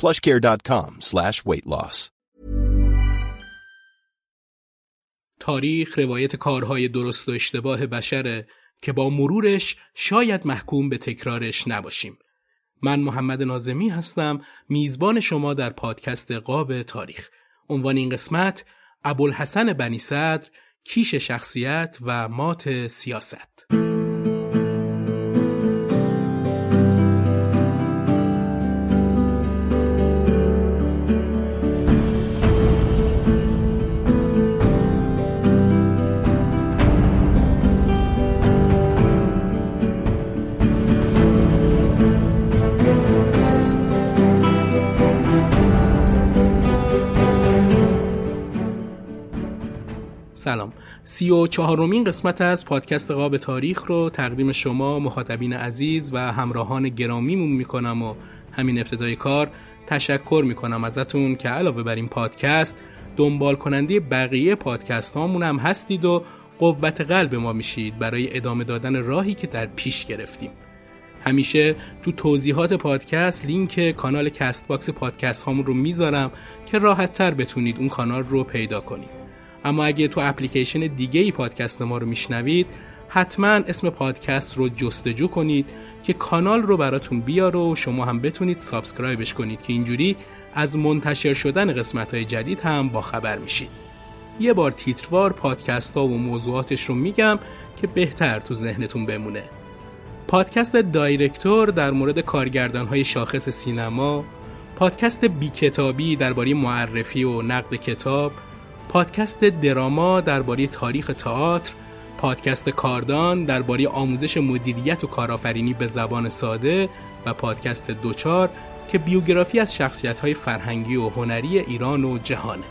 plushcare.com slash weight loss. تاریخ روایت کارهای درست و اشتباه بشره که با مرورش شاید محکوم به تکرارش نباشیم. من محمد نازمی هستم میزبان شما در پادکست قاب تاریخ. عنوان این قسمت ابوالحسن بنی صدر کیش شخصیت و مات سیاست. سلام. سی و چهارمین قسمت از پادکست قاب تاریخ رو تقدیم شما مخاطبین عزیز و همراهان گرامیمون می‌کنم و همین ابتدای کار تشکر می‌کنم ازتون که علاوه بر این پادکست دنبال کننده بقیه پادکست هامون هم هستید و قوت قلب ما میشید برای ادامه دادن راهی که در پیش گرفتیم. همیشه تو توضیحات پادکست لینک کانال کست باکس پادکست هامون رو می‌ذارم که راحت تر بتونید اون کانال رو پیدا کنید. اما اگه تو اپلیکیشن دیگه ای پادکست ما رو میشنوید حتما اسم پادکست رو جستجو کنید که کانال رو براتون بیاره و شما هم بتونید subscribe ش کنید که اینجوری از منتشر شدن قسمت های جدید هم با خبر میشید. یه بار تیتروار پادکست ها و موضوعاتش رو میگم که بهتر تو ذهنتون بمونه. پادکست دایرکتور در مورد کارگردان های شاخص سینما پادکست بی کتابی درباره معرفی و نقد کتاب پادکست دراما درباره تاریخ تئاتر، پادکست کاردان درباره آموزش مدیریت و کارآفرینی به زبان ساده و پادکست دوچار که بیوگرافی از شخصیت‌های فرهنگی و هنری ایران و جهانه.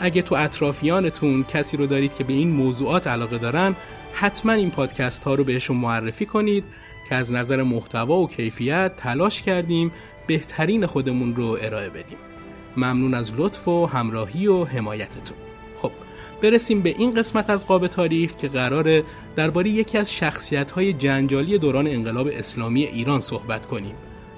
اگه تو اطرافیانتون کسی رو دارید که به این موضوعات علاقه دارن، حتما این پادکست ها رو بهشون معرفی کنید که از نظر محتوا و کیفیت تلاش کردیم بهترین خودمون رو ارائه بدیم. ممنون از لطف و همراهی و حمایتتون. خب برسیم به این قسمت از قاب تاریخ که قراره درباره یکی از شخصیت‌های جنجالی دوران انقلاب اسلامی ایران صحبت کنیم.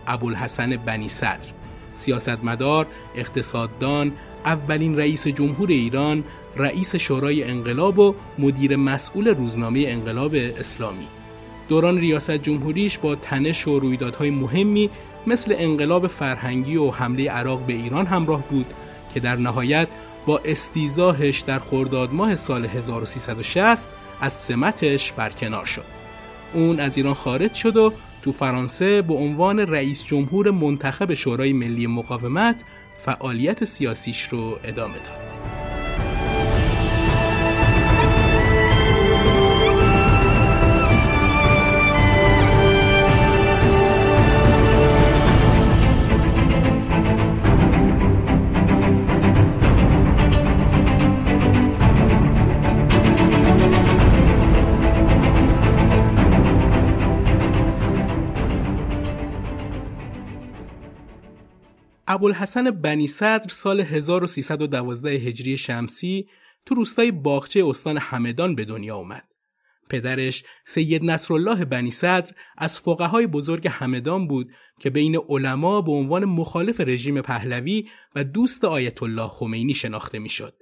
ابوالحسن بنی صدر سیاستمدار، اقتصاددان، اولین رئیس جمهور ایران، رئیس شورای انقلاب و مدیر مسئول روزنامه انقلاب اسلامی. دوران ریاست جمهوریش با تنش و رویدادهای مهمی مثل انقلاب فرهنگی و حمله عراق به ایران همراه بود که در نهایت با استیزاهش در خرداد ماه سال 1360 از سمتش برکنار شد. اون از ایران خارج شد و تو فرانسه به عنوان رئیس جمهور منتخب شورای ملی مقاومت فعالیت سیاسیش رو ادامه داد. ابوالحسن بنی صدر سال 1312 هجری شمسی تو روستای باغچه استان همدان به دنیا اومد. پدرش سید نصرالله بنی صدر از فقهای بزرگ همدان بود که بین علما به عنوان مخالف رژیم پهلوی و دوست آیت الله خمینی شناخته می‌شد.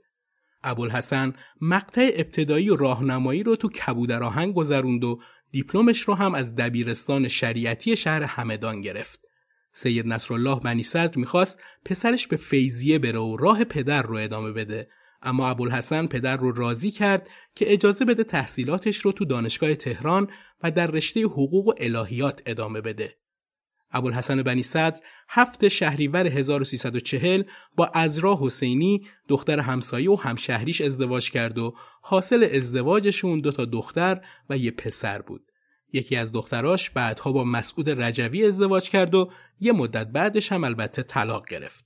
ابوالحسن مقطع ابتدایی و راهنمایی رو تو کبودر آهنگ گذروند و دیپلمش رو هم از دبیرستان شریعتی شهر همدان گرفت. سید نصرالله بنی صدر می‌خواست پسرش به فیضیه بره و راه پدر رو ادامه بده اما ابوالحسن پدر رو راضی کرد که اجازه بده تحصیلاتش رو تو دانشگاه تهران و در رشته حقوق و الهیات ادامه بده. ابوالحسن بنی صدر هفت شهریور 1340 با ازرا حسینی دختر همسایه و همشهریش ازدواج کرد و حاصل ازدواجشون دو تا دختر و یه پسر بود. یکی از دختراش بعدها با مسعود رجوی ازدواج کرد و یه مدت بعدش هم البته طلاق گرفت.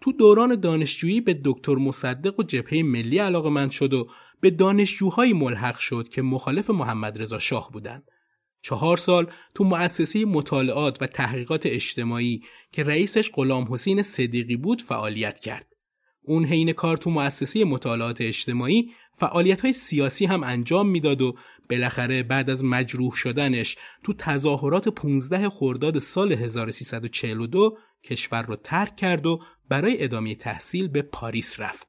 تو دوران دانشجویی به دکتر مصدق و جبهه ملی علاقه من شد و به دانشجوهایی ملحق شد که مخالف محمد رضا شاه بودند. چهار سال تو مؤسسه مطالعات و تحقیقات اجتماعی که رئیسش غلام حسین صدیقی بود فعالیت کرد. اون حین کار تو مؤسسه مطالعات اجتماعی فعالیت های سیاسی هم انجام می‌داد و بالاخره بعد از مجروح شدنش تو تظاهرات 15 خرداد سال 1342 کشور رو ترک کرد و برای ادامه تحصیل به پاریس رفت.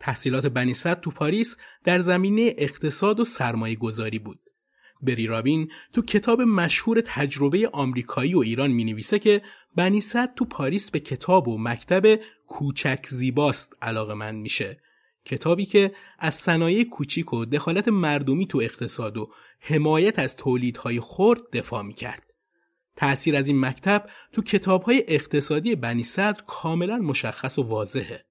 تحصیلات بنی تو پاریس در زمینه اقتصاد و سرمایه گذاری بود. بری رابین تو کتاب مشهور تجربه آمریکایی و ایران می نویسه که بنی تو پاریس به کتاب و مکتب کوچک زیباست علاقه من میشه. کتابی که از صنایع کوچیک و دخالت مردمی تو اقتصاد و حمایت از تولیدهای خرد دفاع می‌کرد. تأثیر از این مکتب تو کتابهای اقتصادی بنی صدر کاملا مشخص و واضحه.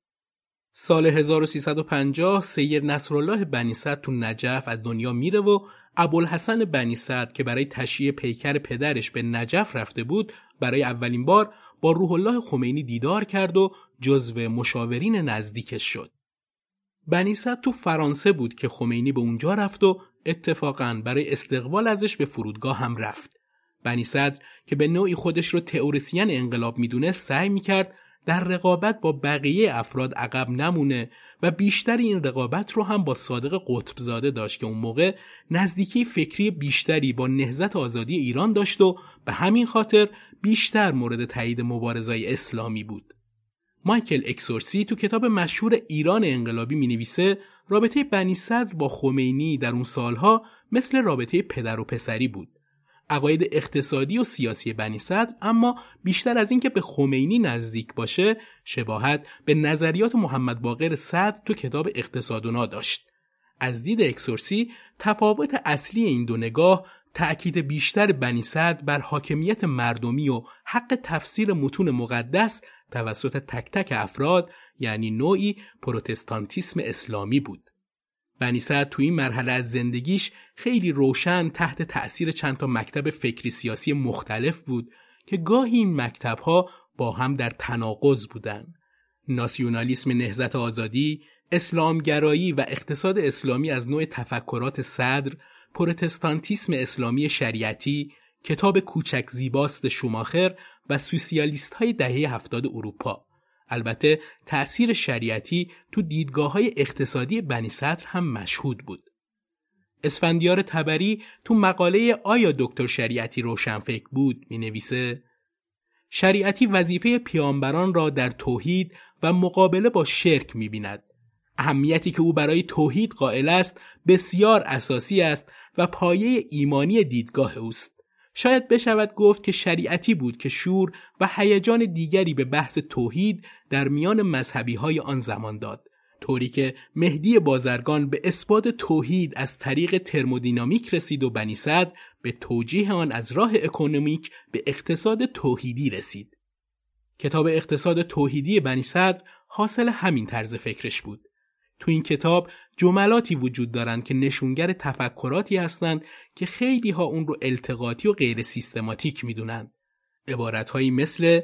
سال 1350 سید نصرالله بنی صدر تو نجف از دنیا میره و ابوالحسن بنی صدر که برای تشییع پیکر پدرش به نجف رفته بود برای اولین بار با روح الله خمینی دیدار کرد و جزو مشاورین نزدیکش شد. بنی صدر تو فرانسه بود که خمینی به اونجا رفت و اتفاقا برای استقبال ازش به فرودگاه هم رفت. بنی صدر که به نوعی خودش رو تئوریسین انقلاب می‌دونه سعی می‌کرد در رقابت با بقیه افراد عقب نمونه و بیشتر این رقابت رو هم با صادق قطبزاده داشت که اون موقع نزدیکی فکری بیشتری با نهزت آزادی ایران داشت و به همین خاطر بیشتر مورد تایید مبارزای اسلامی بود. مایکل اکسورسی تو کتاب مشهور ایران انقلابی می نویسه رابطه بنی صدر با خمینی در اون سالها مثل رابطه پدر و پسری بود. عقاید اقتصادی و سیاسی بنی صدر اما بیشتر از اینکه به خمینی نزدیک باشه شباهت به نظریات محمد باقر صدر تو کتاب اقتصادونا داشت از دید اکسورسی تفاوت اصلی این دو نگاه تأکید بیشتر بنی صدر بر حاکمیت مردمی و حق تفسیر متون مقدس توسط تک تک افراد یعنی نوعی پروتستانتیسم اسلامی بود بنی سعد تو این مرحله از زندگیش خیلی روشن تحت تأثیر چند تا مکتب فکری سیاسی مختلف بود که گاهی این مکتب ها با هم در تناقض بودن. ناسیونالیسم نهزت آزادی، اسلامگرایی و اقتصاد اسلامی از نوع تفکرات صدر، پروتستانتیسم اسلامی شریعتی، کتاب کوچک زیباست شوماخر و سوسیالیست های دهه هفتاد اروپا. البته تأثیر شریعتی تو دیدگاه های اقتصادی بنی صدر هم مشهود بود. اسفندیار تبری تو مقاله آیا دکتر شریعتی روشنفکر بود می نویسه شریعتی وظیفه پیامبران را در توحید و مقابله با شرک می بیند. اهمیتی که او برای توحید قائل است بسیار اساسی است و پایه ایمانی دیدگاه اوست. شاید بشود گفت که شریعتی بود که شور و هیجان دیگری به بحث توحید در میان مذهبی های آن زمان داد طوری که مهدی بازرگان به اثبات توحید از طریق ترمودینامیک رسید و بنی صد به توجیه آن از راه اکونومیک به اقتصاد توحیدی رسید. کتاب اقتصاد توحیدی بنی صدر حاصل همین طرز فکرش بود. تو این کتاب جملاتی وجود دارند که نشونگر تفکراتی هستند که خیلی ها اون رو التقاطی و غیر سیستماتیک می‌دونند. عبارتهایی مثل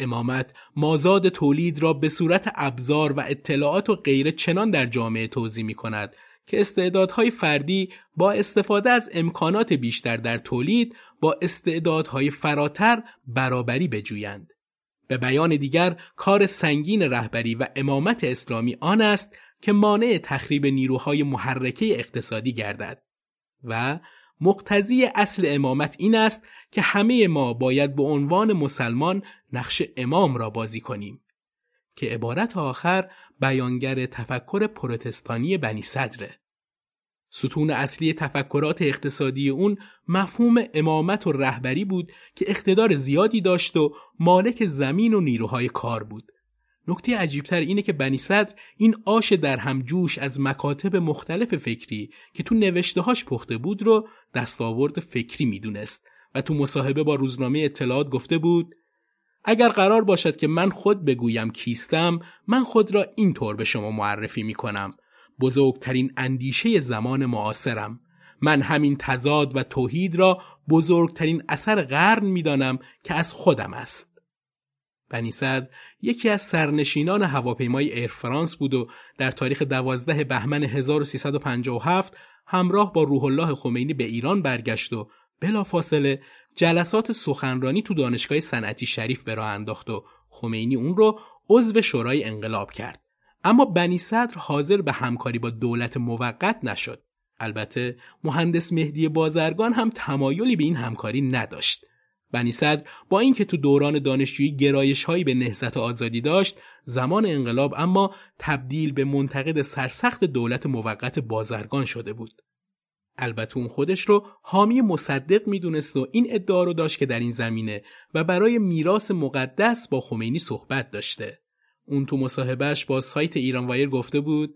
امامت مازاد تولید را به صورت ابزار و اطلاعات و غیره چنان در جامعه توضیح می کند که استعدادهای فردی با استفاده از امکانات بیشتر در تولید با استعدادهای فراتر برابری بجویند. به بیان دیگر کار سنگین رهبری و امامت اسلامی آن است که مانع تخریب نیروهای محرکه اقتصادی گردد و مقتضی اصل امامت این است که همه ما باید به عنوان مسلمان نقش امام را بازی کنیم که عبارت آخر بیانگر تفکر پروتستانی بنی صدره ستون اصلی تفکرات اقتصادی اون مفهوم امامت و رهبری بود که اقتدار زیادی داشت و مالک زمین و نیروهای کار بود. نکته عجیبتر اینه که بنی صدر این آش در هم جوش از مکاتب مختلف فکری که تو نوشتهاش پخته بود رو دستاورد فکری می‌دونست و تو مصاحبه با روزنامه اطلاعات گفته بود اگر قرار باشد که من خود بگویم کیستم من خود را اینطور به شما معرفی می کنم بزرگترین اندیشه زمان معاصرم. من همین تضاد و توحید را بزرگترین اثر قرن می‌دانم که از خودم است. بنی یکی از سرنشینان هواپیمای ایر فرانس بود و در تاریخ 12 بهمن 1357 همراه با روح الله خمینی به ایران برگشت و بلافاصله جلسات سخنرانی تو دانشگاه صنعتی شریف به راه انداخت و خمینی اون رو عضو شورای انقلاب کرد. اما بنی صدر حاضر به همکاری با دولت موقت نشد. البته مهندس مهدی بازرگان هم تمایلی به این همکاری نداشت. بنی صدر با اینکه تو دوران دانشجویی گرایش هایی به نهضت آزادی داشت زمان انقلاب اما تبدیل به منتقد سرسخت دولت موقت بازرگان شده بود. البته اون خودش رو حامی مصدق می‌دونست و این ادعا رو داشت که در این زمینه و برای میراث مقدس با خمینی صحبت داشته. اون تو مصاحبهش با سایت ایران وایر گفته بود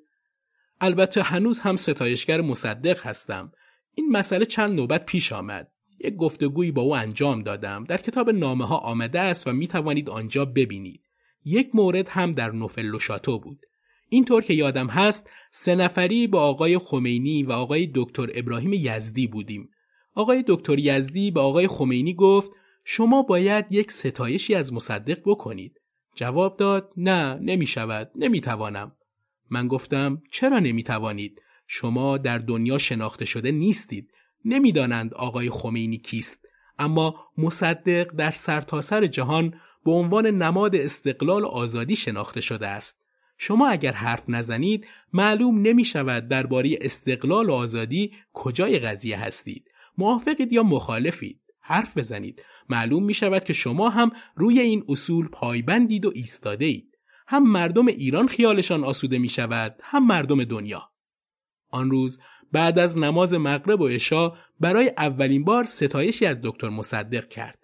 البته هنوز هم ستایشگر مصدق هستم. این مسئله چند نوبت پیش آمد. یک گفتگویی با او انجام دادم. در کتاب نامه ها آمده است و می توانید آنجا ببینید. یک مورد هم در نوفل شاتو بود. اینطور که یادم هست سه نفری با آقای خمینی و آقای دکتر ابراهیم یزدی بودیم. آقای دکتر یزدی به آقای خمینی گفت شما باید یک ستایشی از مصدق بکنید. جواب داد نه نمی شود نمی توانم من گفتم چرا نمی توانید شما در دنیا شناخته شده نیستید. نمی‌دانند آقای خمینی کیست. اما مصدق در سرتاسر سر جهان به عنوان نماد استقلال و آزادی شناخته شده است. شما اگر حرف نزنید معلوم نمی شود درباره استقلال و آزادی کجای قضیه هستید. موافقید یا مخالفید؟ حرف بزنید. معلوم می شود که شما هم روی این اصول پایبندید و ایستاده اید هم مردم ایران خیالشان آسوده می شود هم مردم دنیا. آن روز بعد از نماز مغرب و عشا برای اولین بار ستایشی از دکتر مصدق کرد.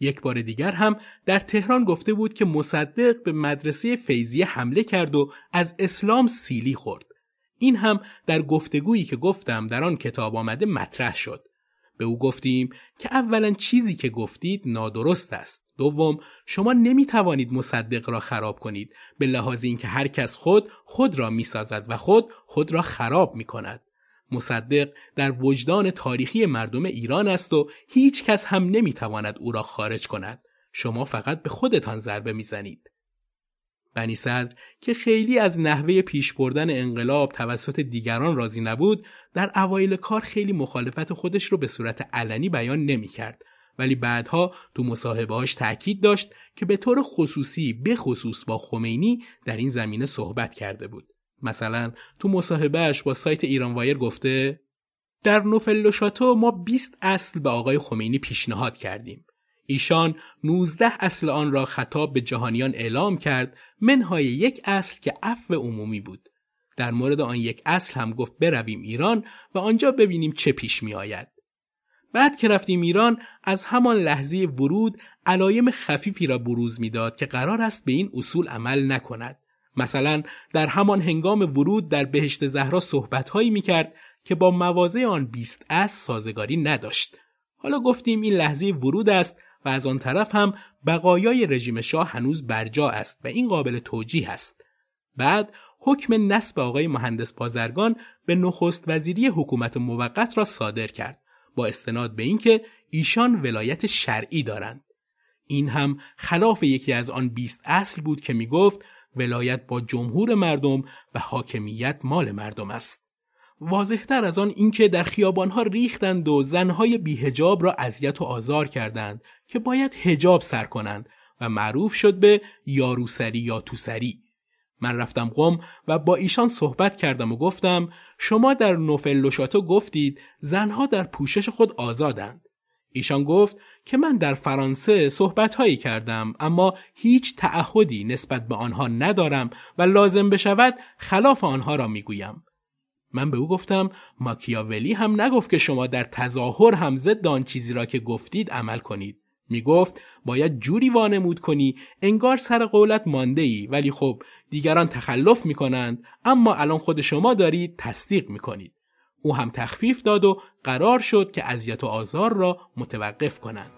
یک بار دیگر هم در تهران گفته بود که مصدق به مدرسه فیضیه حمله کرد و از اسلام سیلی خورد. این هم در گفتگویی که گفتم در آن کتاب آمده مطرح شد. به او گفتیم که اولا چیزی که گفتید نادرست است. دوم شما نمی توانید مصدق را خراب کنید به لحاظ اینکه هر کس خود خود را می سازد و خود خود را خراب می کند. مصدق در وجدان تاریخی مردم ایران است و هیچ کس هم نمی‌تواند او را خارج کند. شما فقط به خودتان ضربه می‌زنید. بنی صدر که خیلی از نحوه پیش بردن انقلاب توسط دیگران راضی نبود در اوایل کار خیلی مخالفت خودش رو به صورت علنی بیان نمی کرد ولی بعدها تو مصاحبهاش تاکید داشت که به طور خصوصی به خصوص با خمینی در این زمینه صحبت کرده بود مثلا تو مصاحبهش با سایت ایران وایر گفته در نوفل شاتو ما 20 اصل به آقای خمینی پیشنهاد کردیم. ایشان 19 اصل آن را خطاب به جهانیان اعلام کرد منهای یک اصل که عفو عمومی بود. در مورد آن یک اصل هم گفت برویم ایران و آنجا ببینیم چه پیش می آید. بعد که رفتیم ایران از همان لحظه ورود علایم خفیفی را بروز می‌داد که قرار است به این اصول عمل نکند. مثلا در همان هنگام ورود در بهشت زهرا صحبتهایی می‌کرد که با موازه آن بیست از سازگاری نداشت. حالا گفتیم این لحظه ورود است و از آن طرف هم بقایای رژیم شاه هنوز برجا است و این قابل توجیه است. بعد حکم نصب آقای مهندس بازرگان به نخست وزیری حکومت موقت را صادر کرد با استناد به اینکه ایشان ولایت شرعی دارند. این هم خلاف یکی از آن بیست اصل بود که می گفت ولایت با جمهور مردم و حاکمیت مال مردم است. واضحتر از آن اینکه در خیابانها ریختند و زنهای بیهجاب را اذیت و آزار کردند که باید هجاب سر کنند و معروف شد به یاروسری یا توسری من رفتم قم و با ایشان صحبت کردم و گفتم شما در نوفل گفتید زنها در پوشش خود آزادند ایشان گفت که من در فرانسه صحبت هایی کردم اما هیچ تعهدی نسبت به آنها ندارم و لازم بشود خلاف آنها را می‌گویم من به او گفتم ماکیاولی هم نگفت که شما در تظاهر هم ضد آن چیزی را که گفتید عمل کنید می گفت باید جوری وانمود کنی انگار سر قولت مانده ای ولی خب دیگران تخلف می کنند اما الان خود شما دارید تصدیق می کنید. او هم تخفیف داد و قرار شد که اذیت و آزار را متوقف کنند.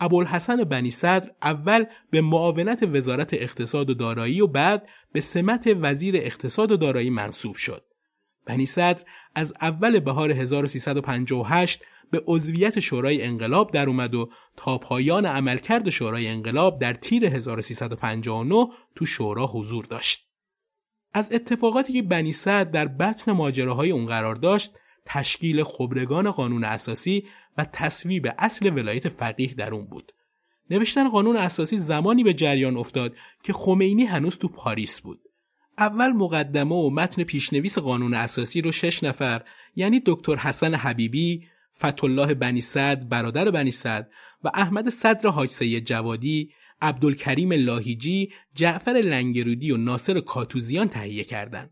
ابوالحسن بنی صدر اول به معاونت وزارت اقتصاد و دارایی و بعد به سمت وزیر اقتصاد و دارایی منصوب شد. بنی صدر از اول بهار 1358 به عضویت شورای انقلاب در اومد و تا پایان عملکرد شورای انقلاب در تیر 1359 تو شورا حضور داشت. از اتفاقاتی که بنی صدر در بطن ماجراهای اون قرار داشت تشکیل خبرگان قانون اساسی و تصویب اصل ولایت فقیه در اون بود. نوشتن قانون اساسی زمانی به جریان افتاد که خمینی هنوز تو پاریس بود. اول مقدمه و متن پیشنویس قانون اساسی رو شش نفر یعنی دکتر حسن حبیبی، فتولاه بنی صد، برادر بنی صد و احمد صدر حاج سید جوادی، عبدالکریم لاهیجی، جعفر لنگرودی و ناصر کاتوزیان تهیه کردند.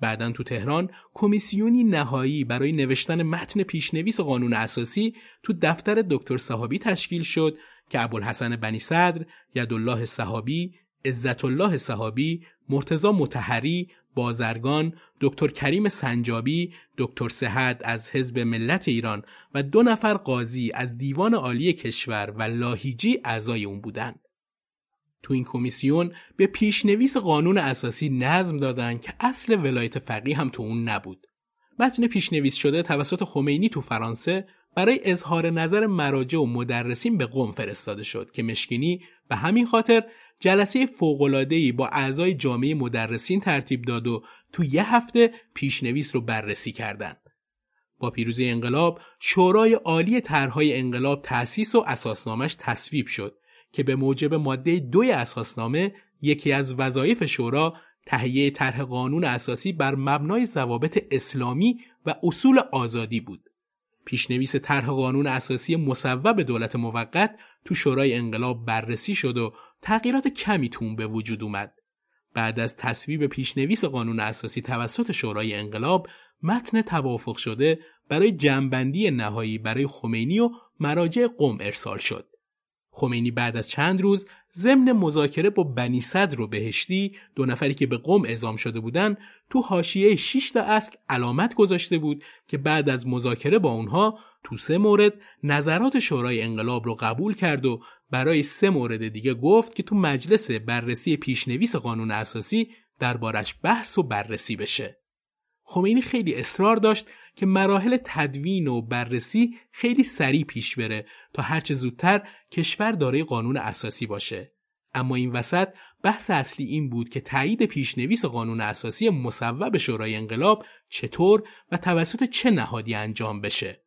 بعدا تو تهران کمیسیونی نهایی برای نوشتن متن پیشنویس قانون اساسی تو دفتر دکتر صحابی تشکیل شد که ابوالحسن بنی صدر، یدالله صحابی، عزت الله صحابی، مرتزا متحری، بازرگان، دکتر کریم سنجابی، دکتر سهد از حزب ملت ایران و دو نفر قاضی از دیوان عالی کشور و لاهیجی اعضای اون بودند. تو این کمیسیون به پیشنویس قانون اساسی نظم دادن که اصل ولایت فقیه هم تو اون نبود. متن پیشنویس شده توسط خمینی تو فرانسه برای اظهار نظر مراجع و مدرسین به قم فرستاده شد که مشکینی به همین خاطر جلسه فوق‌العاده‌ای با اعضای جامعه مدرسین ترتیب داد و تو یه هفته پیشنویس رو بررسی کردند. با پیروزی انقلاب شورای عالی طرحهای انقلاب تأسیس و اساسنامش تصویب شد که به موجب ماده دوی اساسنامه یکی از وظایف شورا تهیه طرح قانون اساسی بر مبنای ضوابط اسلامی و اصول آزادی بود. پیشنویس طرح قانون اساسی مصوب دولت موقت تو شورای انقلاب بررسی شد و تغییرات کمی تون به وجود اومد. بعد از تصویب پیشنویس قانون اساسی توسط شورای انقلاب متن توافق شده برای جمعبندی نهایی برای خمینی و مراجع قم ارسال شد. خمینی بعد از چند روز ضمن مذاکره با بنی صدر و بهشتی دو نفری که به قم اعزام شده بودند تو حاشیه 6 تا اصل علامت گذاشته بود که بعد از مذاکره با اونها تو سه مورد نظرات شورای انقلاب رو قبول کرد و برای سه مورد دیگه گفت که تو مجلس بررسی پیشنویس قانون اساسی دربارش بحث و بررسی بشه. خمینی خیلی اصرار داشت که مراحل تدوین و بررسی خیلی سریع پیش بره تا هرچه زودتر کشور دارای قانون اساسی باشه. اما این وسط بحث اصلی این بود که تایید پیشنویس قانون اساسی مصوب شورای انقلاب چطور و توسط چه نهادی انجام بشه.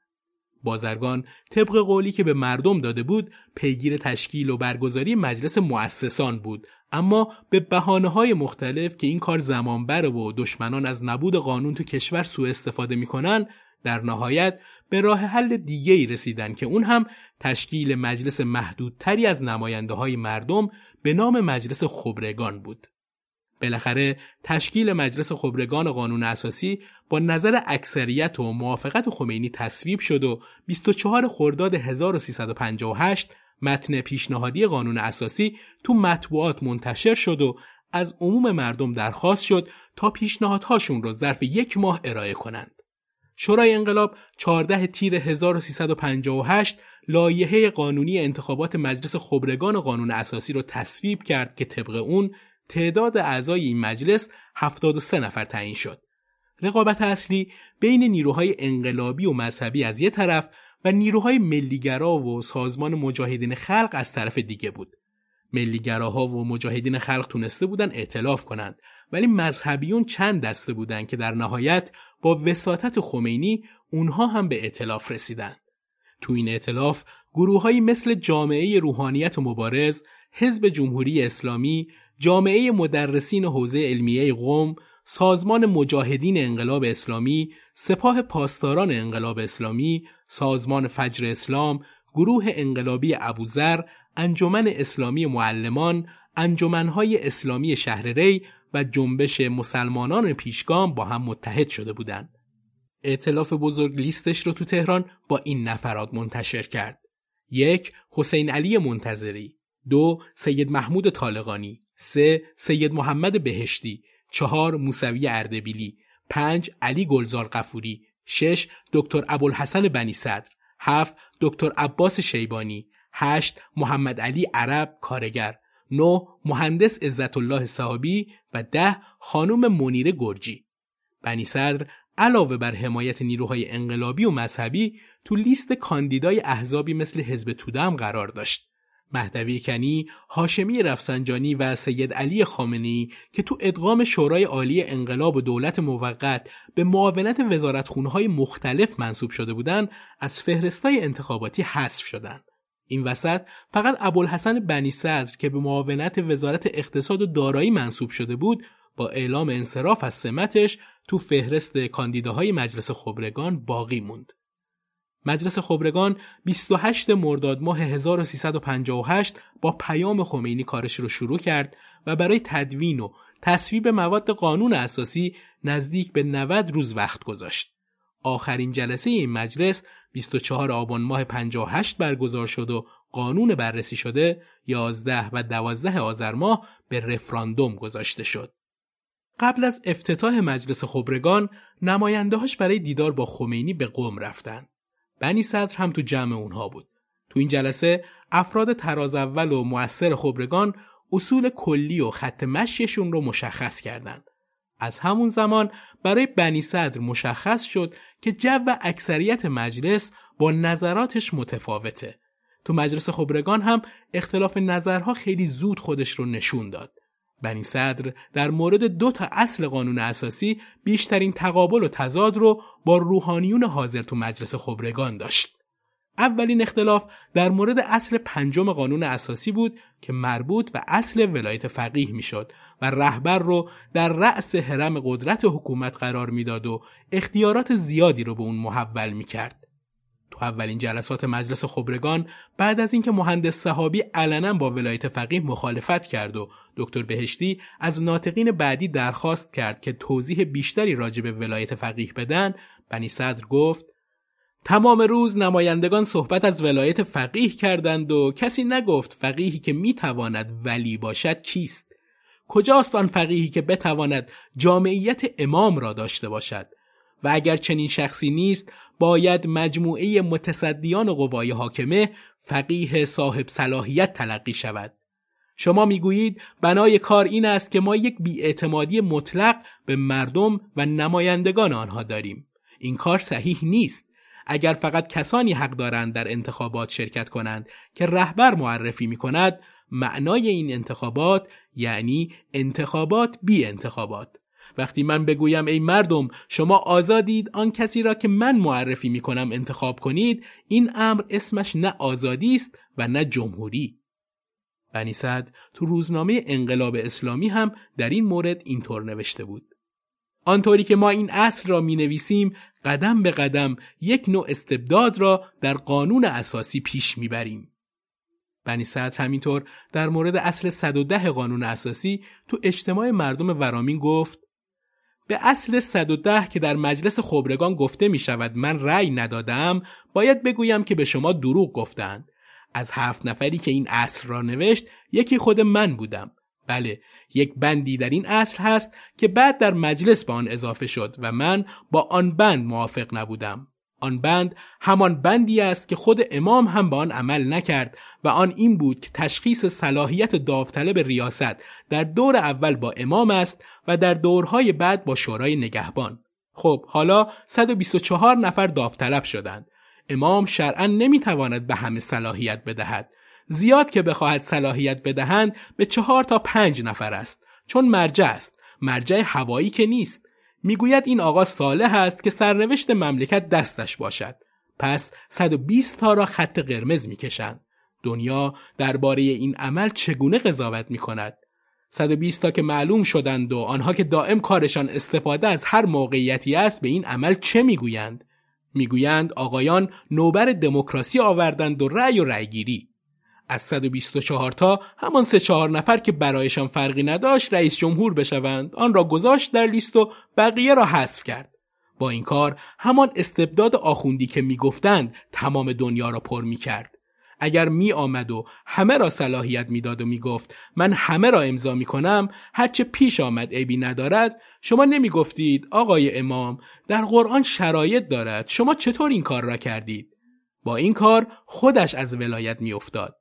بازرگان طبق قولی که به مردم داده بود پیگیر تشکیل و برگزاری مجلس مؤسسان بود اما به بحانه های مختلف که این کار زمان بره و دشمنان از نبود قانون تو کشور سوء استفاده می‌کنن در نهایت به راه حل دیگه ای رسیدن که اون هم تشکیل مجلس محدودتری از نماینده های مردم به نام مجلس خبرگان بود. بالاخره تشکیل مجلس خبرگان قانون اساسی با نظر اکثریت و موافقت خمینی تصویب شد و 24 خرداد 1358 متن پیشنهادی قانون اساسی تو مطبوعات منتشر شد و از عموم مردم درخواست شد تا پیشنهادهاشون رو ظرف یک ماه ارائه کنند. شورای انقلاب 14 تیر 1358 لایحه قانونی انتخابات مجلس خبرگان قانون اساسی رو تصویب کرد که طبق اون تعداد اعضای این مجلس 73 نفر تعیین شد. رقابت اصلی بین نیروهای انقلابی و مذهبی از یک طرف و نیروهای ملیگرا و سازمان مجاهدین خلق از طرف دیگه بود. ملیگراها و مجاهدین خلق تونسته بودن ائتلاف کنند ولی مذهبیون چند دسته بودند که در نهایت با وساطت خمینی اونها هم به ائتلاف رسیدن. تو این ائتلاف گروههایی مثل جامعه روحانیت مبارز، حزب جمهوری اسلامی، جامعه مدرسین حوزه علمیه قوم، سازمان مجاهدین انقلاب اسلامی، سپاه پاسداران انقلاب اسلامی، سازمان فجر اسلام، گروه انقلابی ابوذر، انجمن اسلامی معلمان، انجمنهای اسلامی شهر ری و جنبش مسلمانان پیشگام با هم متحد شده بودند. ائتلاف بزرگ لیستش رو تو تهران با این نفرات منتشر کرد. یک حسین علی منتظری دو سید محمود طالقانی سه سید محمد بهشتی چهار موسوی اردبیلی پنج علی گلزار قفوری شش دکتر ابوالحسن بنی صدر. هفت دکتر عباس شیبانی. هشت محمد علی عرب کارگر. نه مهندس عزت الله صحابی و ده خانم منیره گرجی. بنی صدر علاوه بر حمایت نیروهای انقلابی و مذهبی تو لیست کاندیدای احزابی مثل حزب تودم قرار داشت. مهدوی کنی، هاشمی رفسنجانی و سید علی خامنی که تو ادغام شورای عالی انقلاب و دولت موقت به معاونت وزارتخونه‌های مختلف منصوب شده بودند از فهرستای انتخاباتی حذف شدند. این وسط فقط ابوالحسن بنی صدر که به معاونت وزارت اقتصاد و دارایی منصوب شده بود با اعلام انصراف از سمتش تو فهرست کاندیداهای مجلس خبرگان باقی موند. مجلس خبرگان 28 مرداد ماه 1358 با پیام خمینی کارش رو شروع کرد و برای تدوین و تصویب مواد قانون اساسی نزدیک به 90 روز وقت گذاشت. آخرین جلسه این مجلس 24 آبان ماه 58 برگزار شد و قانون بررسی شده 11 و 12 آذر ماه به رفراندوم گذاشته شد. قبل از افتتاح مجلس خبرگان نمایندهاش برای دیدار با خمینی به قوم رفتند. بنی صدر هم تو جمع اونها بود. تو این جلسه افراد تراز اول و مؤثر خبرگان اصول کلی و خط مشیشون رو مشخص کردند. از همون زمان برای بنی صدر مشخص شد که جو اکثریت مجلس با نظراتش متفاوته. تو مجلس خبرگان هم اختلاف نظرها خیلی زود خودش رو نشون داد. بنی صدر در مورد دو تا اصل قانون اساسی بیشترین تقابل و تضاد رو با روحانیون حاضر تو مجلس خبرگان داشت. اولین اختلاف در مورد اصل پنجم قانون اساسی بود که مربوط به اصل ولایت فقیه می‌شد و رهبر رو در رأس حرم قدرت حکومت قرار می‌داد و اختیارات زیادی رو به اون محول می‌کرد. تو اولین جلسات مجلس خبرگان بعد از اینکه مهندس صحابی علنا با ولایت فقیه مخالفت کرد و دکتر بهشتی از ناطقین بعدی درخواست کرد که توضیح بیشتری راجع به ولایت فقیه بدن بنی صدر گفت تمام روز نمایندگان صحبت از ولایت فقیه کردند و کسی نگفت فقیهی که می‌تواند ولی باشد کیست؟ کجاست آن فقیهی که بتواند جامعیت امام را داشته باشد؟ و اگر چنین شخصی نیست باید مجموعه متصدیان قوای حاکمه فقیه صاحب صلاحیت تلقی شود. شما می‌گویید بنای کار این است که ما یک بیاعتمادی مطلق به مردم و نمایندگان آنها داریم. این کار صحیح نیست. اگر فقط کسانی حق دارند در انتخابات شرکت کنند که رهبر معرفی می کند معنای این انتخابات یعنی انتخابات بی انتخابات وقتی من بگویم ای مردم شما آزادید آن کسی را که من معرفی می کنم انتخاب کنید این امر اسمش نه آزادی است و نه جمهوری بنی صد تو روزنامه انقلاب اسلامی هم در این مورد اینطور نوشته بود آنطوری که ما این اصل را می نویسیم قدم به قدم یک نوع استبداد را در قانون اساسی پیش می بریم. بنی صدر همینطور در مورد اصل 110 قانون اساسی تو اجتماع مردم ورامین گفت به اصل 110 که در مجلس خبرگان گفته می شود من رأی ندادم باید بگویم که به شما دروغ گفتند. از هفت نفری که این اصل را نوشت یکی خود من بودم. بله یک بندی در این اصل هست که بعد در مجلس به آن اضافه شد و من با آن بند موافق نبودم. آن بند همان بندی است که خود امام هم به آن عمل نکرد و آن این بود که تشخیص صلاحیت داوطلب ریاست در دور اول با امام است و در دورهای بعد با شورای نگهبان. خب حالا 124 نفر داوطلب شدند. امام شرعا نمی‌تواند به همه صلاحیت بدهد. زیاد که بخواهد صلاحیت بدهند به چهار تا پنج نفر است. چون مرجع است. مرجع هوایی که نیست. می‌گوید این آقا صالح است که سرنوشت مملکت دستش باشد. پس 120 تا را خط قرمز می‌کشند. دنیا درباره این عمل چگونه قضاوت می کند 120 تا که معلوم شدند و آنها که دائم کارشان استفاده از هر موقعیتی است به این عمل چه می‌گویند؟ می‌گویند آقایان نوبر دموکراسی آوردند و رأی و رأیگیری. از 124 تا همان سه چهار نفر که برایشان فرقی نداشت رئیس جمهور بشوند. آن را گذاشت در لیست و بقیه را حذف کرد. با این کار همان استبداد آخوندی که می‌گفتند تمام دنیا را پر می‌کرد. اگر می آمد و همه را صلاحیت می‌داد و می‌گفت من همه را امضا می کنم هرچه پیش آمد عیبی ندارد شما نمی گفتید آقای امام در قرآن شرایط دارد شما چطور این کار را کردید؟ با این کار خودش از ولایت میافتاد.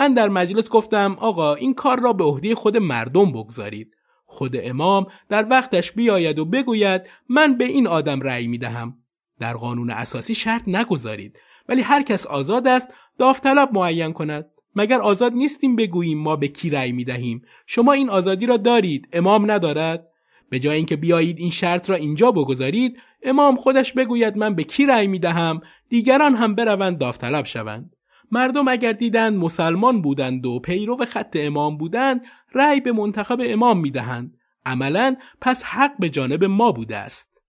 من در مجلس گفتم آقا این کار را به عهده خود مردم بگذارید. خود امام در وقتش بیاید و بگوید من به این آدم رأی می دهم در قانون اساسی شرط نگذارید. ولی هر کس آزاد است داوطلب معین کند. مگر آزاد نیستیم بگوییم ما به کی رأی می دهیم شما این آزادی را دارید امام ندارد. به جای اینکه بیایید این شرط را اینجا بگذارید امام خودش بگوید من به کی رأی می دهم دیگران هم بروند داوطلب شوند. مردم اگر دیدند مسلمان بودند و پیرو خط امام بودند رأی به منتخب امام می‌دهند. عملا پس حق به جانب ما بوده است.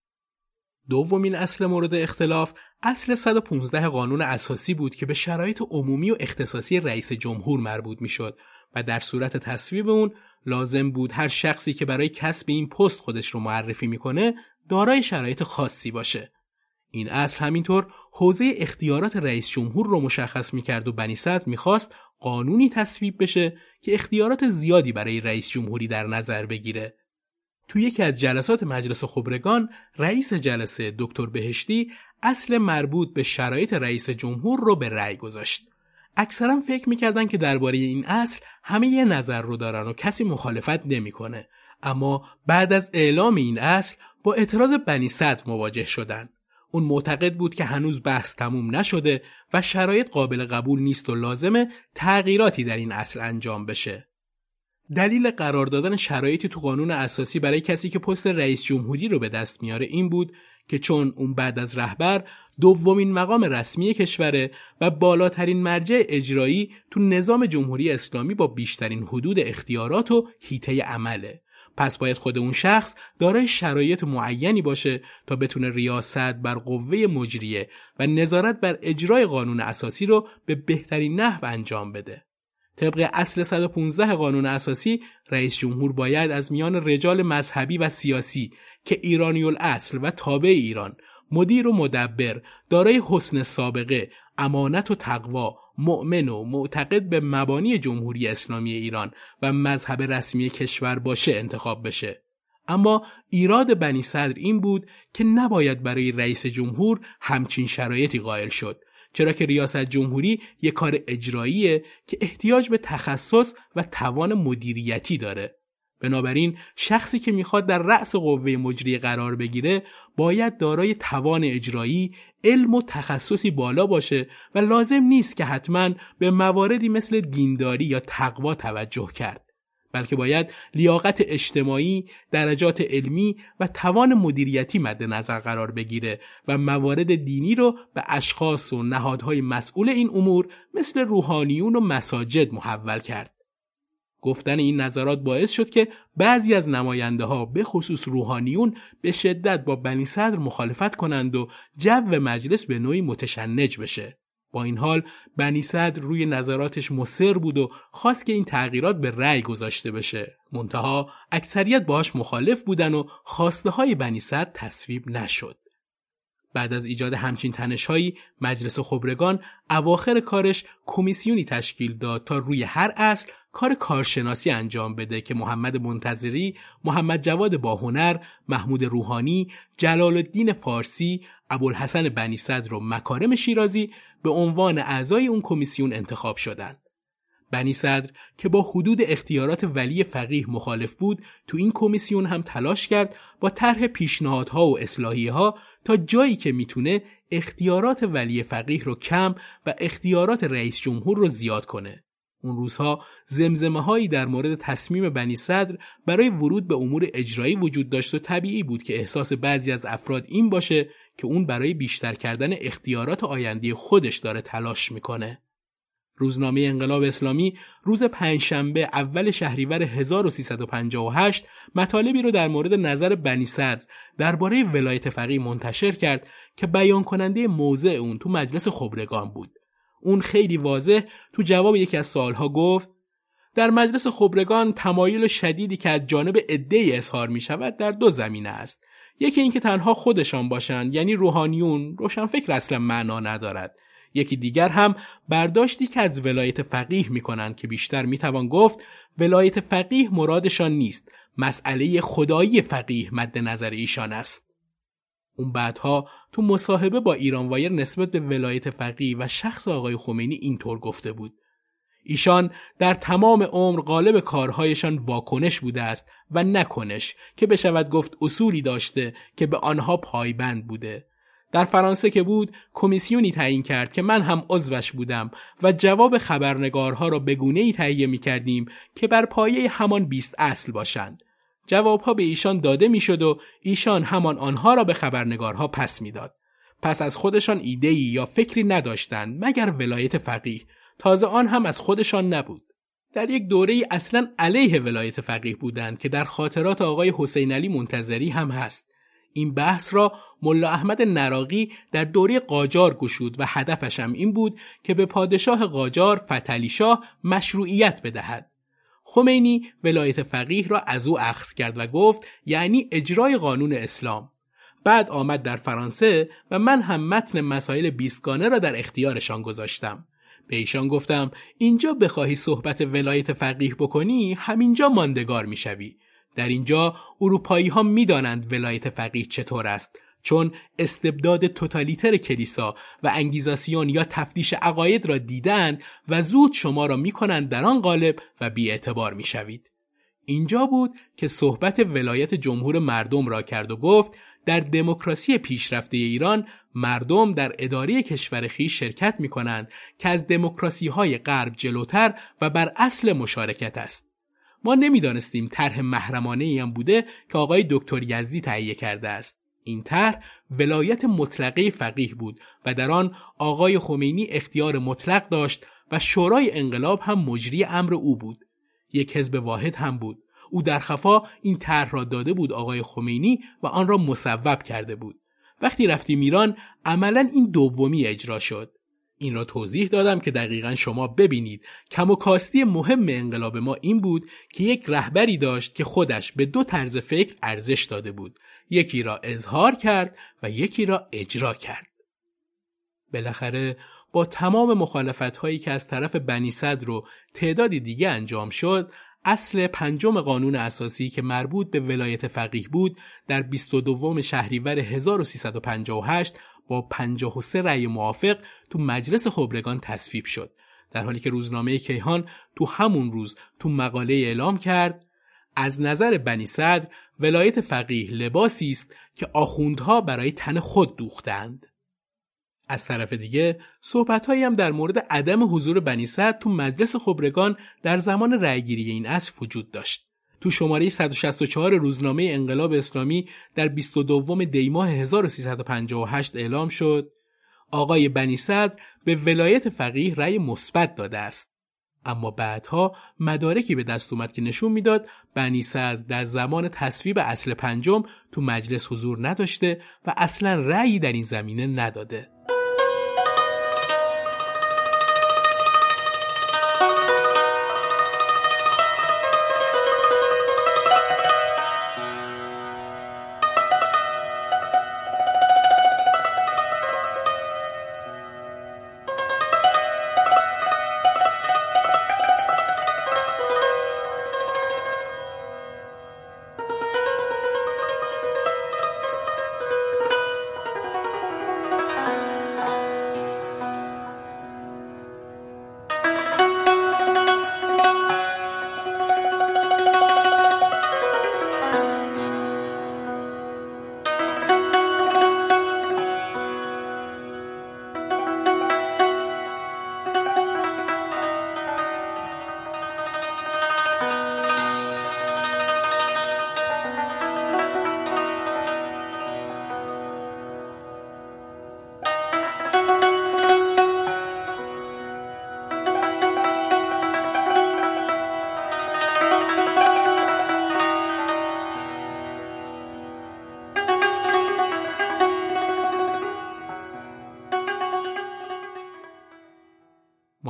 دومین اصل مورد اختلاف اصل 115 قانون اساسی بود که به شرایط عمومی و اختصاصی رئیس جمهور مربوط می‌شد و در صورت تصویب اون لازم بود هر شخصی که برای کسب این پست خودش رو معرفی می‌کنه دارای شرایط خاصی باشه. این اصل همینطور حوزه اختیارات رئیس جمهور رو مشخص می‌کرد و بنی صدر می‌خواست قانونی تصویب بشه که اختیارات زیادی برای رئیس جمهوری در نظر بگیره. تو یکی از جلسات مجلس خبرگان رئیس جلسه دکتر بهشتی اصل مربوط به شرایط رئیس جمهور رو به رأی گذاشت. اکثرا فکر می‌کردن که درباره این اصل همه یه نظر رو دارن و کسی مخالفت نمی‌کنه. اما بعد از اعلام این اصل با اعتراض بنی صدر مواجه شدند. اون معتقد بود که هنوز بحث تموم نشده و شرایط قابل قبول نیست و لازمه تغییراتی در این اصل انجام بشه. دلیل قرار دادن شرایطی تو قانون اساسی برای کسی که پست رئیس جمهوری رو به دست میاره این بود که چون اون بعد از رهبر دومین مقام رسمی کشوره و بالاترین مرجع اجرایی تو نظام جمهوری اسلامی با بیشترین حدود اختیارات و هیته عمله پس باید خود اون شخص دارای شرایط معینی باشه تا بتونه ریاست بر قوه مجریه و نظارت بر اجرای قانون اساسی رو به بهترین نحو انجام بده. طبق اصل 115 قانون اساسی رئیس جمهور باید از میان رجال مذهبی و سیاسی که ایرانی اصل و تابع ایران مدیر و مدبر دارای حسن سابقه امانت و تقوا مؤمن و معتقد به مبانی جمهوری اسلامی ایران و مذهب رسمی کشور باشه انتخاب بشه. اما ایراد بنی صدر این بود که نباید برای رئیس جمهور همچین شرایطی قائل شد چرا که ریاست جمهوری یک کار اجراییه که احتیاج به تخصص و توان مدیریتی داره. بنابراین شخصی که می‌خواد در رأس قوه مجری قرار بگیره باید دارای توان اجرایی علم و تخصصی بالا باشه و لازم نیست که حتما به مواردی مثل دینداری یا تقوا توجه کرد بلکه باید لیاقت اجتماعی، درجات علمی و توان مدیریتی مد نظر قرار بگیره و موارد دینی رو به اشخاص و نهادهای مسئول این امور مثل روحانیون و مساجد محول کرد. گفتن این نظرات باعث شد که بعضی از نماینده ها به خصوص روحانیون به شدت با بنی صدر مخالفت کنند و جو مجلس به نوعی متشنج بشه. با این حال بنی صدر روی نظراتش مصر بود و خواست که این تغییرات به رأی گذاشته بشه. منتها اکثریت باهاش مخالف بودن و خواسته های بنی صدر تصویب نشد. بعد از ایجاد همچین تنشهایی مجلس خبرگان اواخر کارش کمیسیونی تشکیل داد تا روی هر اصل کار کارشناسی انجام بده که محمد منتظری، محمد جواد باهنر، محمود روحانی، جلال الدین فارسی، ابوالحسن بنی صدر و مکارم شیرازی به عنوان اعضای اون کمیسیون انتخاب شدند. بنی صدر که با حدود اختیارات ولی فقیه مخالف بود تو این کمیسیون هم تلاش کرد با طرح پیشنهادها و اصلاحیه ها تا جایی که می‌تونه اختیارات ولی فقیه رو کم و اختیارات رئیس جمهور رو زیاد کنه. اون روزها زمزمه هایی در مورد تصمیم بنی صدر برای ورود به امور اجرایی وجود داشت و طبیعی بود که احساس بعضی از افراد این باشه که اون برای بیشتر کردن اختیارات آینده خودش داره تلاش می‌کنه. روزنامه انقلاب اسلامی روز پنجشنبه اول شهریور 1358 مطالبی رو در مورد نظر بنی صدر درباره ولایت فقیه منتشر کرد که بیان کننده موضع اون تو مجلس خبرگان بود. اون خیلی واضح تو جواب یکی از سوالها گفت در مجلس خبرگان تمایل شدیدی که از جانب عدهای اظهار می شود در دو زمینه است. یکی اینکه تنها خودشان باشند یعنی روحانیون روشنفکر اصلا معنا ندارد. یکی دیگر هم برداشتی که از ولایت فقیه می کنند که بیشتر می توان گفت ولایت فقیه مرادشان نیست مسئله خدایی فقیه مد نظر ایشان است. اون بعدها تو مصاحبه با ایران وایر نسبت به ولایت فقیه و شخص آقای خمینی اینطور گفته بود. ایشان در تمام عمر غالب کارهایشان واکنش بوده است و نکنش که بشود گفت اصولی داشته که به آنها پایبند بوده. در فرانسه که بود کمیسیونی تعیین کرد که من هم عضوش بودم و جواب خبرنگارها را به گونه ای تهیه می کردیم که بر پایه همان بیست اصل باشند. جوابها به ایشان داده می‌شد و ایشان همان آنها را به خبرنگارها پس می‌داد. پس از خودشان ایده‌ای یا فکری نداشتند مگر ولایت فقیه تازه آن هم از خودشان نبود. در یک دوره ای اصلا علیه ولایت فقیه بودند که در خاطرات آقای حسین علی منتظری هم هست. این بحث را ملا احمد نراقی در دوره قاجار گشود و هدفش هم این بود که به پادشاه قاجار فتلی شاه مشروعیت بدهد. خمینی ولایت فقیه را از او اخذ کرد و گفت یعنی اجرای قانون اسلام. بعد آمد در فرانسه و من هم متن مسائل بیستگانه را در اختیارشان گذاشتم. به ایشان گفتم اینجا بخواهی صحبت ولایت فقیه بکنی همینجا ماندگار می‌شوی. در اینجا اروپایی ها می‌دانند ولایت فقیه چطور است. چون استبداد توتالیتر کلیسا و انگیزاسیون یا تفتیش عقاید را دیدند و زود شما را می‌کنند در آن قالب و بیاعتبار می‌شوید اینجا بود که صحبت ولایت جمهور مردم را کرد و گفت در دموکراسی پیشرفته ایران مردم در اداره کشور خیش شرکت می کنند که از دموکراسی های غرب جلوتر و بر اصل مشارکت است. ما نمی‌دانستیم طرح محرمانه ای هم بوده که آقای دکتر یزدی تهیه کرده است. این طرح ولایت مطلقه فقیه بود و در آن آقای خمینی اختیار مطلق داشت و شورای انقلاب هم مجری امر او بود. یک حزب واحد هم بود. او در خفا این طرح را داده بود آقای خمینی و آن را مصوب کرده بود. وقتی رفتیم ایران عملا این دومی اجرا شد. این را توضیح دادم که دقیقا شما ببینید. کم و کاستی مهم انقلاب ما این بود که یک رهبری داشت که خودش به دو طرز فکر ارزش داده بود. یکی را اظهار کرد و یکی را اجرا کرد. بالاخره با تمام مخالفت هایی که از طرف بنی صدر و تعدادی دیگه انجام شد اصل پنجم قانون اساسی که مربوط به ولایت فقیه بود در 22 شهریور 1358 با 53 رأی موافق تو مجلس خبرگان تصویب شد. در حالی که روزنامه کیهان تو همون روز تو مقاله اعلام کرد از نظر بنی صدر ولایت فقیه لباسی است که آخوندها برای تن خود دوختند. از طرف دیگه صحبتهایی هم در مورد عدم حضور بنی صدر تو مجلس خبرگان در زمان رأیگیری این اصل وجود داشت. تو شماره 164 روزنامه انقلاب اسلامی در 22 دیماه 1358 اعلام شد. آقای بنی صدر به ولایت فقیه رأی مثبت داده است. اما بعدها مدارکی به دست اومد که نشون می‌داد بنی صدر در زمان تصویب اصل پنجم تو مجلس حضور نداشته و اصلا رأیی در این زمینه نداده.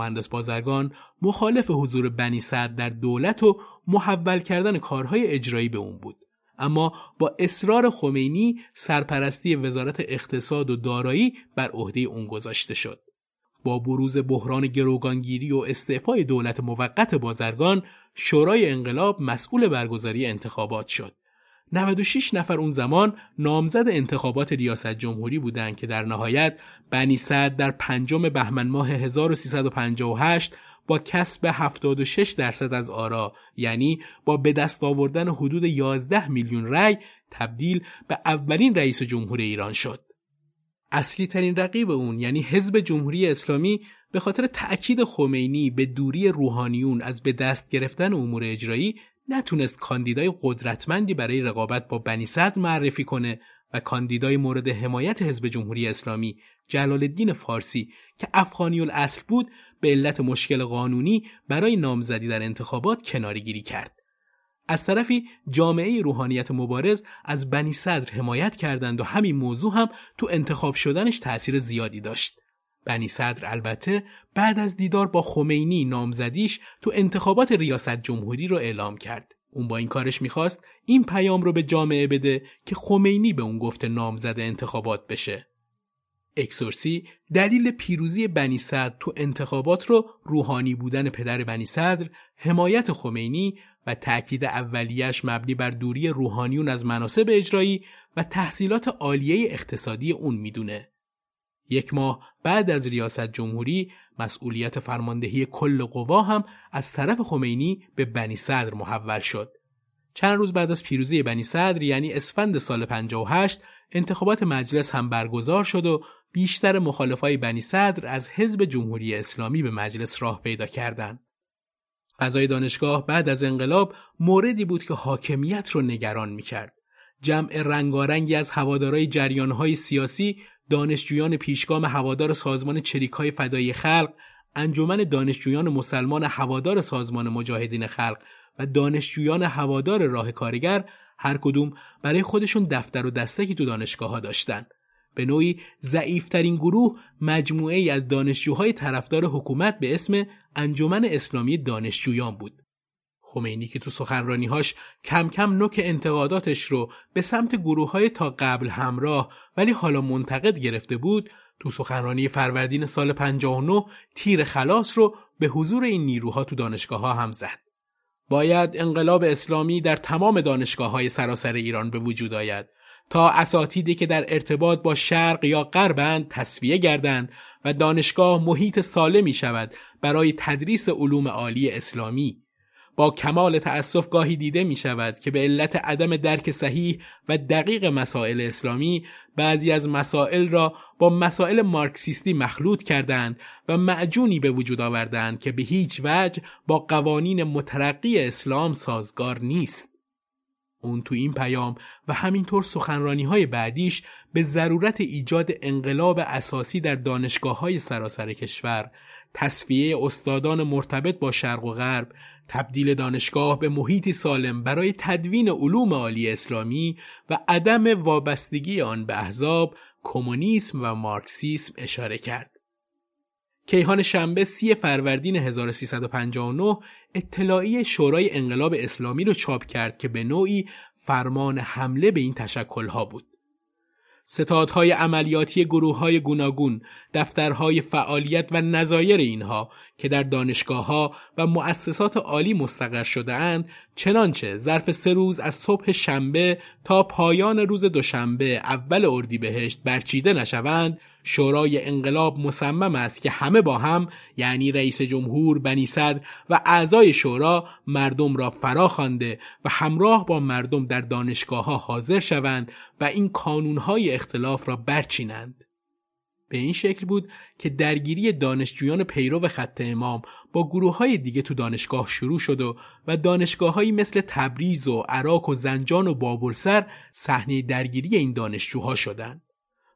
مهندس بازرگان مخالف حضور بنی صدر در دولت و محول کردن کارهای اجرایی به اون بود. اما با اصرار خمینی سرپرستی وزارت اقتصاد و دارایی بر عهده اون گذاشته شد. با بروز بحران گروگانگیری و استعفای دولت موقت بازرگان شورای انقلاب مسئول برگزاری انتخابات شد. 96 نفر اون زمان نامزد انتخابات ریاست جمهوری بودند که در نهایت بنی صد در پنجم بهمن ماه 1358 با کسب 76 درصد از آرا یعنی با به دست آوردن حدود 11 میلیون رأی تبدیل به اولین رئیس جمهور ایران شد. اصلی ترین رقیب اون یعنی حزب جمهوری اسلامی به خاطر تأکید خمینی به دوری روحانیون از به دست گرفتن امور اجرایی نتونست کاندیدای قدرتمندی برای رقابت با بنی صدر معرفی کنه و کاندیدای مورد حمایت حزب جمهوری اسلامی جلال الدین فارسی که افغانی الاصل بود به علت مشکل قانونی برای نامزدی در انتخابات کناری گیری کرد. از طرفی جامعه روحانیت مبارز از بنی صدر حمایت کردند و همین موضوع هم تو انتخاب شدنش تأثیر زیادی داشت. بنی صدر البته بعد از دیدار با خمینی نامزدیش تو انتخابات ریاست جمهوری رو اعلام کرد. اون با این کارش می‌خواست این پیام رو به جامعه بده که خمینی به اون گفته نامزد انتخابات بشه. اکسورسی دلیل پیروزی بنی صدر تو انتخابات رو روحانی بودن پدر بنی صدر، حمایت خمینی و تأکید اولیش مبنی بر دوری روحانیون از مناسب اجرایی و تحصیلات عالیه اقتصادی اون می‌دونه. یک ماه بعد از ریاست جمهوری مسئولیت فرماندهی کل قوا هم از طرف خمینی به بنی صدر محول شد. چند روز بعد از پیروزی بنی صدر یعنی اسفند سال 58 انتخابات مجلس هم برگزار شد و بیشتر مخالفای بنی صدر از حزب جمهوری اسلامی به مجلس راه پیدا کردند. فضای دانشگاه بعد از انقلاب موردی بود که حاکمیت رو نگران می‌کرد. جمع رنگارنگی از هوادارای جریانهای سیاسی دانشجویان پیشگام هوادار سازمان چریکهای فدایی خلق، انجمن دانشجویان مسلمان هوادار سازمان مجاهدین خلق و دانشجویان هوادار راه کارگر هر کدوم برای خودشون دفتر و دستکی تو دانشگاه ها داشتن. به نوعی ضعیفترین گروه مجموعه ای از دانشجوهای طرفدار حکومت به اسم انجمن اسلامی دانشجویان بود. خمینی که تو سخنرانیهاش کم کم نوک انتقاداتش رو به سمت گروه های تا قبل همراه ولی حالا منتقد گرفته بود تو سخنرانی فروردین سال 59 تیر خلاص رو به حضور این نیروها تو دانشگاه ها هم زد. باید انقلاب اسلامی در تمام دانشگاه های سراسر ایران به وجود آید تا اساتیدی که در ارتباط با شرق یا غربند تصفیه گردند و دانشگاه محیط سالمی شود برای تدریس علوم عالی اسلامی با کمال تأسف گاهی دیده می شود که به علت عدم درک صحیح و دقیق مسائل اسلامی بعضی از مسائل را با مسائل مارکسیستی مخلوط کردند و معجونی به وجود آوردند که به هیچ وجه با قوانین مترقی اسلام سازگار نیست. اون تو این پیام و همینطور سخنرانی های بعدیش به ضرورت ایجاد انقلاب اساسی در دانشگاه های سراسر کشور تصفیه استادان مرتبط با شرق و غرب تبدیل دانشگاه به محیطی سالم برای تدوین علوم عالی اسلامی و عدم وابستگی آن به احزاب کمونیسم و مارکسیسم اشاره کرد. کیهان شنبه سی فروردین 1359 اطلاعی شورای انقلاب اسلامی رو چاپ کرد که به نوعی فرمان حمله به این تشکلها بود. ستادهای عملیاتی گروه های گوناگون، دفترهای فعالیت و نظایر اینها که در دانشگاه ها و مؤسسات عالی مستقر شده اند چنانچه ظرف سه روز از صبح شنبه تا پایان روز دوشنبه اول اردیبهشت برچیده نشوند شورای انقلاب مصمم است که همه با هم یعنی رئیس جمهور بنی صدر و اعضای شورا مردم را فرا خوانده و همراه با مردم در دانشگاه ها حاضر شوند و این کانونهای اختلاف را برچینند به این شکل بود که درگیری دانشجویان پیرو خط امام با گروه های دیگه تو دانشگاه شروع شد و و دانشگاه مثل تبریز و عراق و زنجان و بابلسر صحنه درگیری این دانشجوها شدند.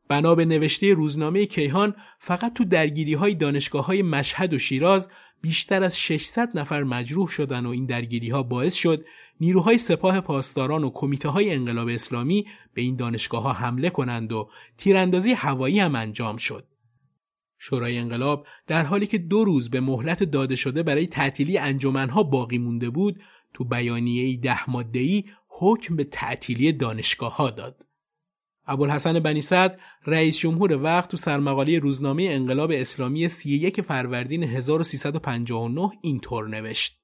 بنا به نوشته روزنامه کیهان فقط تو درگیری های دانشگاه های مشهد و شیراز بیشتر از 600 نفر مجروح شدن و این درگیری ها باعث شد نیروهای سپاه پاسداران و کمیته های انقلاب اسلامی به این دانشگاه ها حمله کنند و تیراندازی هوایی هم انجام شد. شورای انقلاب در حالی که دو روز به مهلت داده شده برای تعطیلی انجمنها باقی مونده بود تو بیانیه ده ماده‌ای حکم به تعطیلی دانشگاه ها داد. ابوالحسن بنی صدر رئیس جمهور وقت تو سرمقاله روزنامه انقلاب اسلامی 31 فروردین 1359 اینطور نوشت.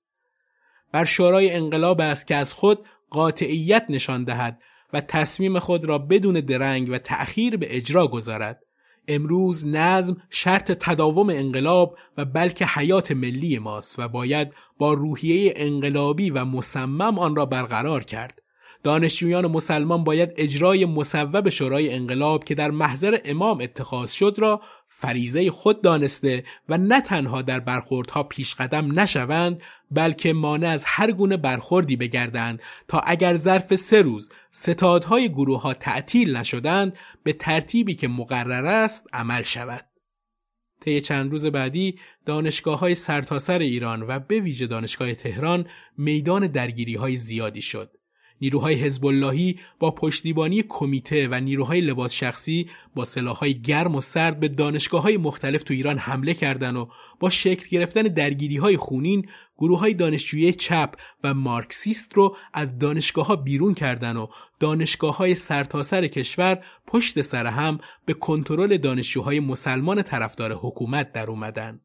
بر شورای انقلاب است که از خود قاطعیت نشان دهد و تصمیم خود را بدون درنگ و تأخیر به اجرا گذارد. امروز نظم شرط تداوم انقلاب و بلکه حیات ملی ماست و باید با روحیه انقلابی و مصمم آن را برقرار کرد. دانشجویان مسلمان باید اجرای مصوب شورای انقلاب که در محضر امام اتخاذ شد را فریزه خود دانسته و نه تنها در برخوردها پیش قدم نشوند بلکه مانع از هر گونه برخوردی بگردند تا اگر ظرف سه روز ستادهای گروه ها تعطیل نشدند به ترتیبی که مقرر است عمل شود. طی چند روز بعدی دانشگاه های سرتاسر ایران و به ویژه دانشگاه تهران میدان درگیری های زیادی شد. نیروهای حزب اللهی با پشتیبانی کمیته و نیروهای لباس شخصی با سلاحهای گرم و سرد به دانشگاه های مختلف تو ایران حمله کردند و با شکل گرفتن درگیری های خونین گروه های دانشجویی چپ و مارکسیست رو از دانشگاه ها بیرون کردن و دانشگاه های سرتاسر کشور پشت سر هم به کنترل دانشجوهای مسلمان طرفدار حکومت در اومدن.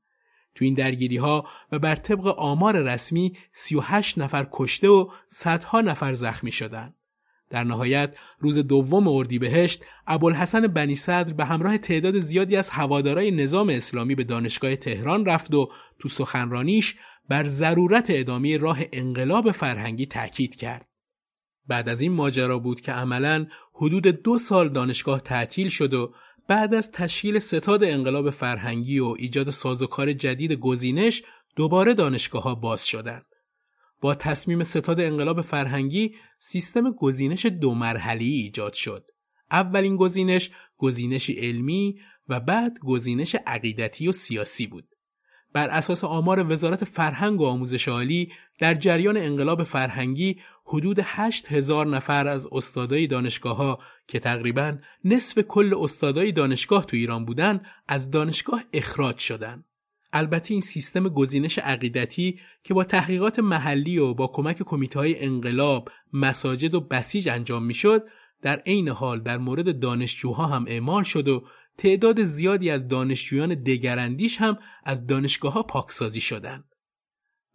تو این درگیری ها و بر طبق آمار رسمی 38 نفر کشته و صدها نفر زخمی شدند. در نهایت روز دوم اردیبهشت ابوالحسن بنی صدر به همراه تعداد زیادی از هوادارای نظام اسلامی به دانشگاه تهران رفت و تو سخنرانیش بر ضرورت ادامه راه انقلاب فرهنگی تاکید کرد. بعد از این ماجرا بود که عملا حدود دو سال دانشگاه تعطیل شد و بعد از تشکیل ستاد انقلاب فرهنگی و ایجاد سازوکار جدید گزینش دوباره دانشگاه ها باز شدند. با تصمیم ستاد انقلاب فرهنگی سیستم گزینش دو مرحلی ایجاد شد. اولین گزینش گزینشی علمی و بعد گزینش عقیدتی و سیاسی بود. بر اساس آمار وزارت فرهنگ و آموزش عالی در جریان انقلاب فرهنگی حدود 8 هزار نفر از استادای دانشگاه ها که تقریبا نصف کل استادای دانشگاه تو ایران بودن از دانشگاه اخراج شدن. البته این سیستم گزینش عقیدتی که با تحقیقات محلی و با کمک کمیته های انقلاب، مساجد و بسیج انجام می‌شد، در عین حال در مورد دانشجوها هم اعمال شد و تعداد زیادی از دانشجویان دگراندیش هم از دانشگاه ها پاکسازی شدند.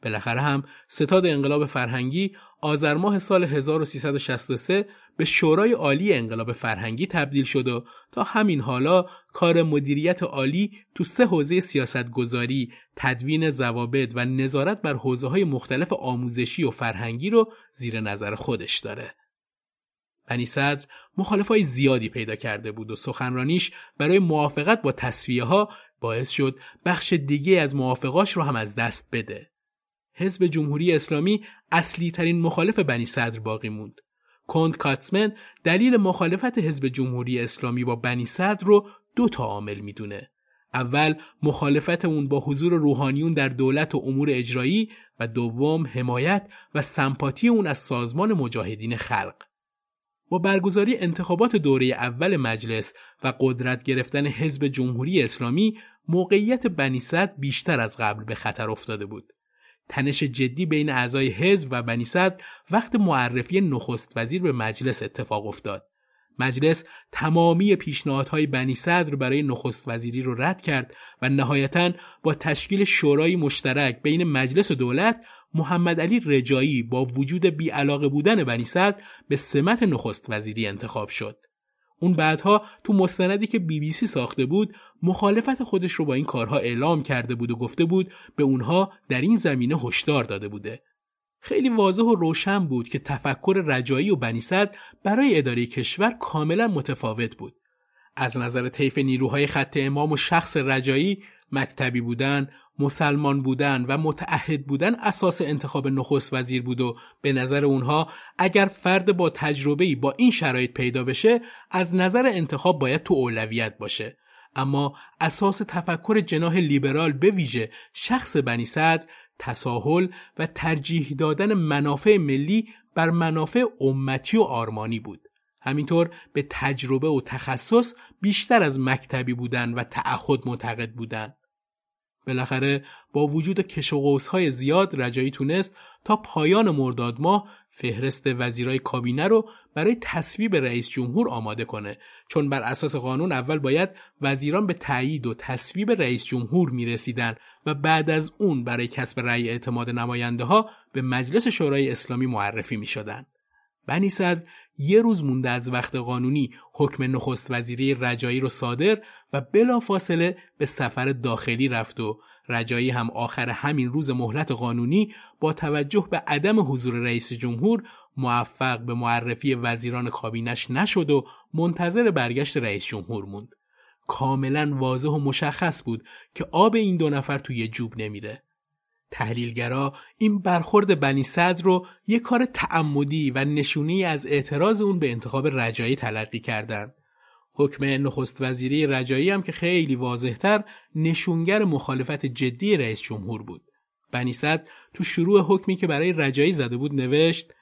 بالاخره هم ستاد انقلاب فرهنگی آذر ماه سال 1363 به شورای عالی انقلاب فرهنگی تبدیل شد و تا همین حالا کار مدیریت عالی تو سه حوزه سیاستگذاری، تدوین ضوابط و نظارت بر حوزه های مختلف آموزشی و فرهنگی رو زیر نظر خودش داره. بنی صدر های زیادی پیدا کرده بود و سخنرانیش برای موافقت با تصفیه ها باعث شد بخش دیگه از موافقاش رو هم از دست بده. حزب جمهوری اسلامی اصلی ترین مخالف بنی صدر باقی موند. کند کاتسمن دلیل مخالفت حزب جمهوری اسلامی با بنی صدر رو دو تا عامل می‌دونه. اول مخالفت اون با حضور روحانیون در دولت و امور اجرایی و دوم حمایت و سمپاتی اون از سازمان مجاهدین خلق. با برگزاری انتخابات دوره اول مجلس و قدرت گرفتن حزب جمهوری اسلامی موقعیت بنی صدر بیشتر از قبل به خطر افتاده بود. تنش جدی بین اعضای حزب و بنی صدر وقت معرفی نخست وزیر به مجلس اتفاق افتاد. مجلس تمامی پیشنهادهای بنی صدر برای نخست وزیری رو رد کرد و نهایتا با تشکیل شورای مشترک بین مجلس و دولت محمد علی رجایی با وجود بیعلاقه بودن بنی صدر به سمت نخست وزیری انتخاب شد. اون بعدها تو مستندی که بی بی سی ساخته بود مخالفت خودش رو با این کارها اعلام کرده بود و گفته بود به اونها در این زمینه هشدار داده بوده. خیلی واضح و روشن بود که تفکر رجایی و بنی صدر برای اداره کشور کاملا متفاوت بود. از نظر طیف نیروهای خط امام و شخص رجایی مکتبی بودن، مسلمان بودن و متعهد بودن اساس انتخاب نخست وزیر بود و به نظر اونها اگر فرد با تجربه با این شرایط پیدا بشه از نظر انتخاب باید تو اولویت باشه. اما اساس تفکر جناح لیبرال به ویژه شخص بنی صدر تساهل و ترجیح دادن منافع ملی بر منافع امتی و آرمانی بود. همینطور به تجربه و تخصص بیشتر از مکتبی بودن و تعهد معتقد بودن. بالاخره با وجود کش و های زیاد رجایی تونست تا پایان مرداد ماه فهرست وزیرای کابینه رو برای تصویب رئیس جمهور آماده کنه چون بر اساس قانون اول باید وزیران به تایید و تصویب رئیس جمهور می رسیدن و بعد از اون برای کسب رأی اعتماد نماینده ها به مجلس شورای اسلامی معرفی می شدن. بنی صدر یه روز مونده از وقت قانونی حکم نخست وزیری رجایی رو صادر و بلافاصله به سفر داخلی رفت و رجایی هم آخر همین روز مهلت قانونی با توجه به عدم حضور رئیس جمهور موفق به معرفی وزیران کابینش نشد و منتظر برگشت رئیس جمهور موند. کاملا واضح و مشخص بود که آب این دو نفر توی جوب نمیره. تحلیلگرا این برخورد بنی صدر رو یه کار تعمدی و نشونی از اعتراض اون به انتخاب رجایی تلقی کردند. حکم نخست وزیری رجایی هم که خیلی واضحتر نشونگر مخالفت جدی رئیس جمهور بود. بنی صدر تو شروع حکمی که برای رجایی زده بود نوشت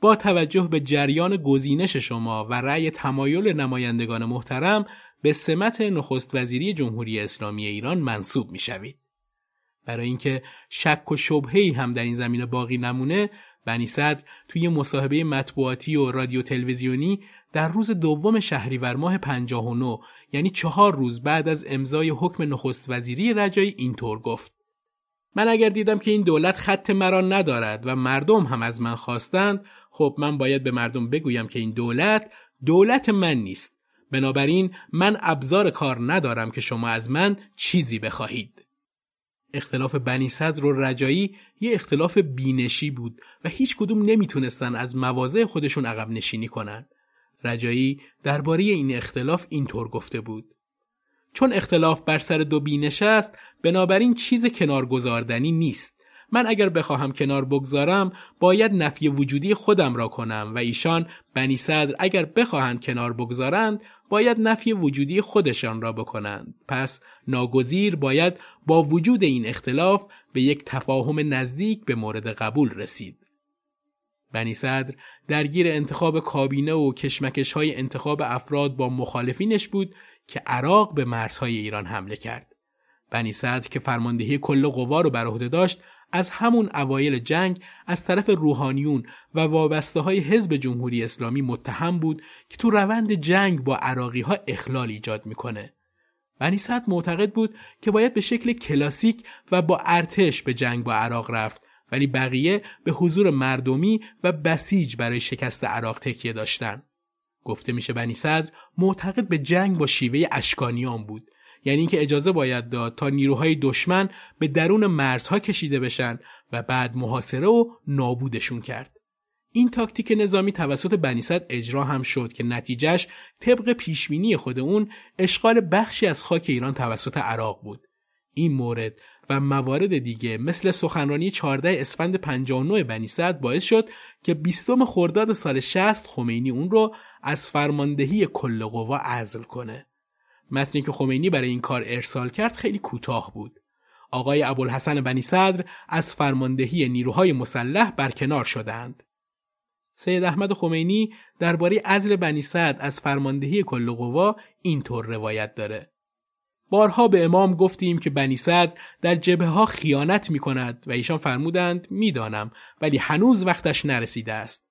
با توجه به جریان گزینش شما و رأی تمایل نمایندگان محترم به سمت نخست وزیری جمهوری اسلامی ایران منصوب می شوید. برای اینکه شک و شبهی هم در این زمینه باقی نمونه بنی صدر توی مصاحبه مطبوعاتی و رادیو تلویزیونی در روز دوم شهریور ماه 59 یعنی چهار روز بعد از امضای حکم نخست وزیری رجایی اینطور گفت. من اگر دیدم که این دولت خط مرا ندارد و مردم هم از من خواستند خب من باید به مردم بگویم که این دولت دولت من نیست. بنابراین من ابزار کار ندارم که شما از من چیزی بخواهید. اختلاف بنی صدر و رجایی یه اختلاف بینشی بود و هیچ کدوم نمی‌تونستن از مواضع خودشون عقب نشینی کنن. رجایی درباره این اختلاف اینطور گفته بود. چون اختلاف بر سر دو بینش است بنابراین چیز کنارگذاردنی نیست. من اگر بخواهم کنار بگذارم باید نفی وجودی خودم را کنم و ایشان بنی صدر اگر بخواهند کنار بگذارند باید نفی وجودی خودشان را بکنند پس ناگزیر باید با وجود این اختلاف به یک تفاهم نزدیک به مورد قبول رسید بنی صدر درگیر انتخاب کابینه و کشمکش های انتخاب افراد با مخالفینش بود که عراق به مرزهای ایران حمله کرد. بنی صدر که فرماندهی کل قوا رو بر عهده داشت از همون اوایل جنگ از طرف روحانیون و وابسته های حزب جمهوری اسلامی متهم بود که تو روند جنگ با عراقی ها اخلال ایجاد می‌کنه. بنی صدر معتقد بود که باید به شکل کلاسیک و با ارتش به جنگ با عراق رفت ولی بقیه به حضور مردمی و بسیج برای شکست عراق تکیه داشتن. گفته میشه بنی صدر معتقد به جنگ با شیوه اشکانیان بود یعنی اینکه اجازه باید داد تا نیروهای دشمن به درون مرزها کشیده بشن و بعد محاصره و نابودشون کرد. این تاکتیک نظامی توسط بنی صدر اجرا هم شد که نتیجهش طبق پیشبینی خود اون اشغال بخشی از خاک ایران توسط عراق بود. این مورد و موارد دیگه مثل سخنرانی 14 اسفند 59 بنی صدر باعث شد که 20 خرداد سال 60 خمینی اون رو از فرماندهی کل قوا عزل کنه. متنی که خمینی برای این کار ارسال کرد خیلی کوتاه بود. آقای ابوالحسن بنی صدر از فرماندهی نیروهای مسلح برکنار شدند. سید احمد خمینی درباره عزل بنی صدر از فرماندهی کل قوا اینطور روایت داره. بارها به امام گفتیم که بنی صدر در جبه ها خیانت می کند و ایشان فرمودند می‌دانم ولی هنوز وقتش نرسیده است.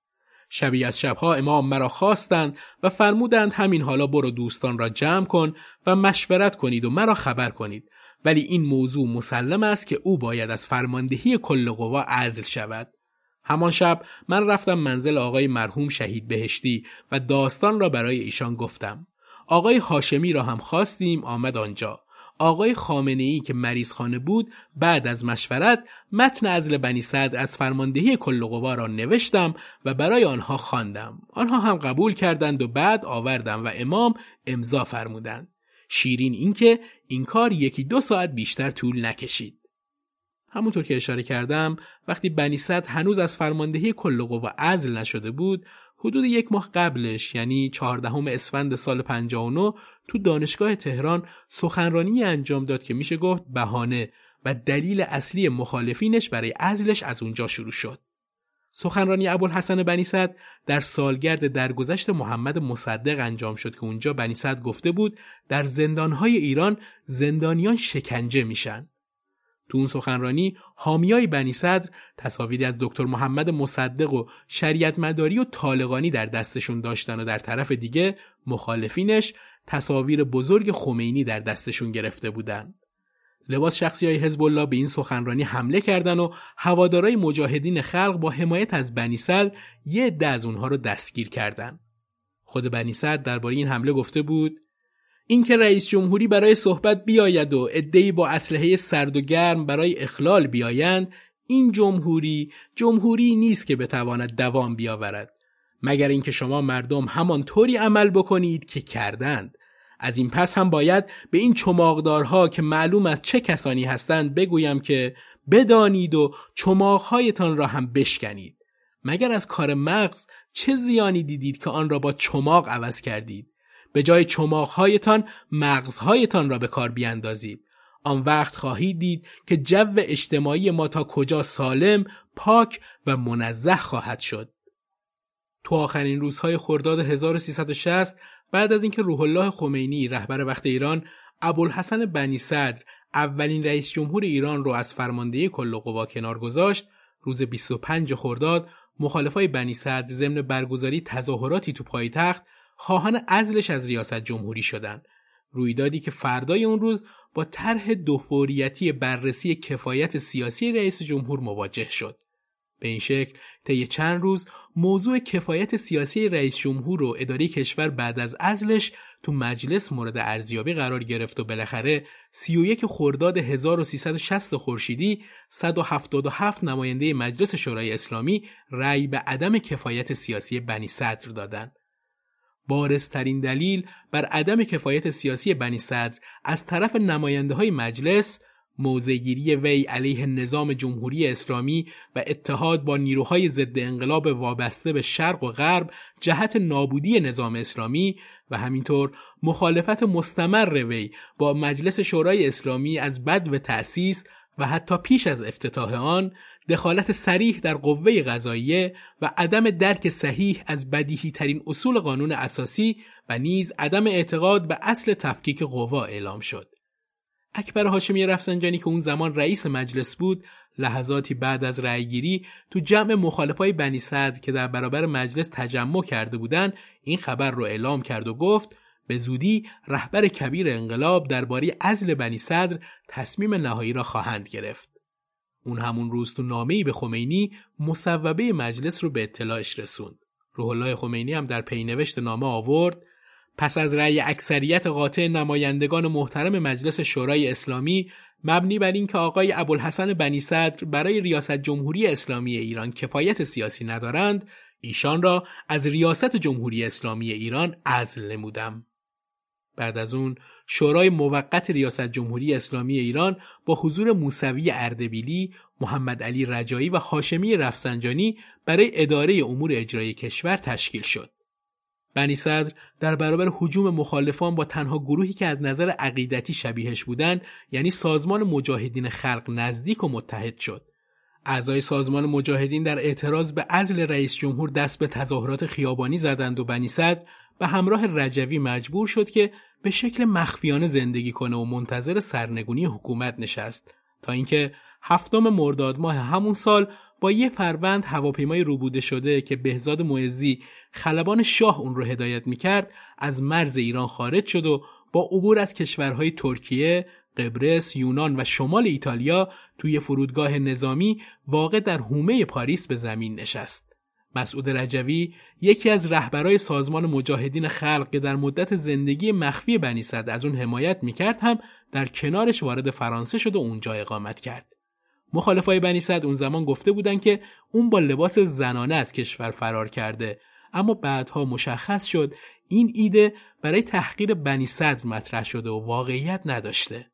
شبی از شبها امام مرا خواستند و فرمودند همین حالا برو دوستان را جمع کن و مشورت کنید و مرا خبر کنید. ولی این موضوع مسلم است که او باید از فرماندهی کل قوا عزل شود. همان شب من رفتم منزل آقای مرحوم شهید بهشتی و داستان را برای ایشان گفتم. آقای هاشمی را هم خواستیم آمد آنجا. آقای خامنه ای که مریض خانه بود بعد از مشورت متن ازل بنی صدر از فرماندهی کل قوا را نوشتم و برای آنها خواندم. آنها هم قبول کردند و بعد آوردم و امام امضا فرمودند. شیرین اینکه این کار یکی دو ساعت بیشتر طول نکشید. همونطور که اشاره کردم وقتی بنی صدر هنوز از فرماندهی کل قوا عزل نشده بود حدود یک ماه قبلش یعنی چهاردهم اسفند سال 59 تو دانشگاه تهران سخنرانی انجام داد که میشه گفت بهانه و دلیل اصلی مخالفینش برای عزلش از اونجا شروع شد. سخنرانی ابوالحسن بنی صد در سالگرد درگذشت محمد مصدق انجام شد که اونجا بنی صد گفته بود در زندانهای ایران زندانیان شکنجه میشن. تو اون سخنرانی حامیای بنی صدر تصاویری از دکتر محمد مصدق و شریعت مداری و طالقانی در دستشون داشتن و در طرف دیگه مخالفینش تصاویر بزرگ خمینی در دستشون گرفته بودن. لباس شخصی های حزب الله به این سخنرانی حمله کردن و هوادارای مجاهدین خلق با حمایت از بنی صدر یه عده از اونها رو دستگیر کردند. خود بنی صدر درباره این حمله گفته بود اینکه رئیس جمهوری برای صحبت بیاید و عدهای با اسلحه سرد و گرم برای اخلال بیایند این جمهوری جمهوری نیست که بتواند دوام بیاورد مگر اینکه شما مردم همان طوری عمل بکنید که کردند. از این پس هم باید به این چماقدارها که معلوم از چه کسانی هستند بگویم که بدانید و چماقهایتان را هم بشکنید. مگر از کار مغز چه زیانی دیدید که آن را با چماق عوض کردید؟ به جای چماقهایتان مغزهایتان را به کار بیاندازید آن وقت خواهید دید که جو اجتماعی ما تا کجا سالم، پاک و منزه خواهد شد. تو آخرین روزهای خرداد 1360 بعد از اینکه روح الله خمینی رهبر وقت ایران ابوالحسن بنی صدر اولین رئیس جمهور ایران رو از فرماندهی کل قوا کنار گذاشت روز 25 خرداد مخالفای بنی صدر ضمن برگزاری تظاهراتی تو پایتخت خواهان ازلش از ریاست جمهوری شدند. رویدادی که فردای اون روز با طرح دوفوریتی بررسی کفایت سیاسی رئیس جمهور مواجه شد. به این شکل طی چند روز موضوع کفایت سیاسی رئیس جمهور و اداره کشور بعد از ازلش تو مجلس مورد ارزیابی قرار گرفت و بالاخره 31 خرداد 1360 خورشیدی 177 نماینده مجلس شورای اسلامی رأی به عدم کفایت سیاسی بنی صدر دادند. بارسترین دلیل بر عدم کفایت سیاسی بنی صدر از طرف نماینده های مجلس موزگیری وی علیه نظام جمهوری اسلامی و اتحاد با نیروهای ضد انقلاب وابسته به شرق و غرب جهت نابودی نظام اسلامی و همینطور مخالفت مستمر وی با مجلس شورای اسلامی از بد و تأسیس و حتی پیش از افتتاح آن دخالت سریح در قوه قضاییه و عدم درک صحیح از بدیهی ترین اصول قانون اساسی و نیز عدم اعتقاد به اصل تفکیک قوا اعلام شد. اکبر هاشمی رفسنجانی که اون زمان رئیس مجلس بود لحظاتی بعد از رأیگیری تو جمع مخالفای بنی صدر که در برابر مجلس تجمع کرده بودند این خبر رو اعلام کرد و گفت به زودی رهبر کبیر انقلاب درباره ازل بنی صدر تصمیم نهایی را خواهند گرفت. اون همون روز تو نامه‌ای به خمینی مصوبه مجلس رو به اطلاعش رسوند. روح الله خمینی هم در پینوشت نامه آورد پس از رأی اکثریت قاطع نمایندگان محترم مجلس شورای اسلامی مبنی بر اینکه آقای ابوالحسن بنی صدر برای ریاست جمهوری اسلامی ایران کفایت سیاسی ندارند ایشان را از ریاست جمهوری اسلامی ایران عزل نمودم بعد از اون شورای موقت ریاست جمهوری اسلامی ایران با حضور موسوی اردبیلی، محمد علی رجایی و هاشمی رفسنجانی برای اداره امور اجرایی کشور تشکیل شد. بنی صدر در برابر حجوم مخالفان با تنها گروهی که از نظر عقیدتی شبیهش بودند یعنی سازمان مجاهدین خلق نزدیک و متحد شد. اعضای سازمان مجاهدین در اعتراض به عزل رئیس جمهور دست به تظاهرات خیابانی زدند و بنی صدر به همراه رجوی مجبور شد که به شکل مخفیانه زندگی کنه و منتظر سرنگونی حکومت نشست تا اینکه هفتم مرداد ماه همون سال با یه فروند هواپیمای روبوده شده که بهزاد معزی خلبان شاه اون رو هدایت می‌کرد از مرز ایران خارج شد و با عبور از کشورهای ترکیه، قبرس، یونان و شمال ایتالیا توی فرودگاه نظامی واقع در حومه پاریس به زمین نشست. مسعود رجوی یکی از رهبرای سازمان مجاهدین خلق که در مدت زندگی مخفی بنی صد از اون حمایت می‌کرد هم در کنارش وارد فرانسه شد و اونجا اقامت کرد. مخالفای بنی صد اون زمان گفته بودند که اون با لباس زنانه از کشور فرار کرده اما بعدها مشخص شد این ایده برای تحقیر بنی صدر مطرح شده و واقعیت نداشته.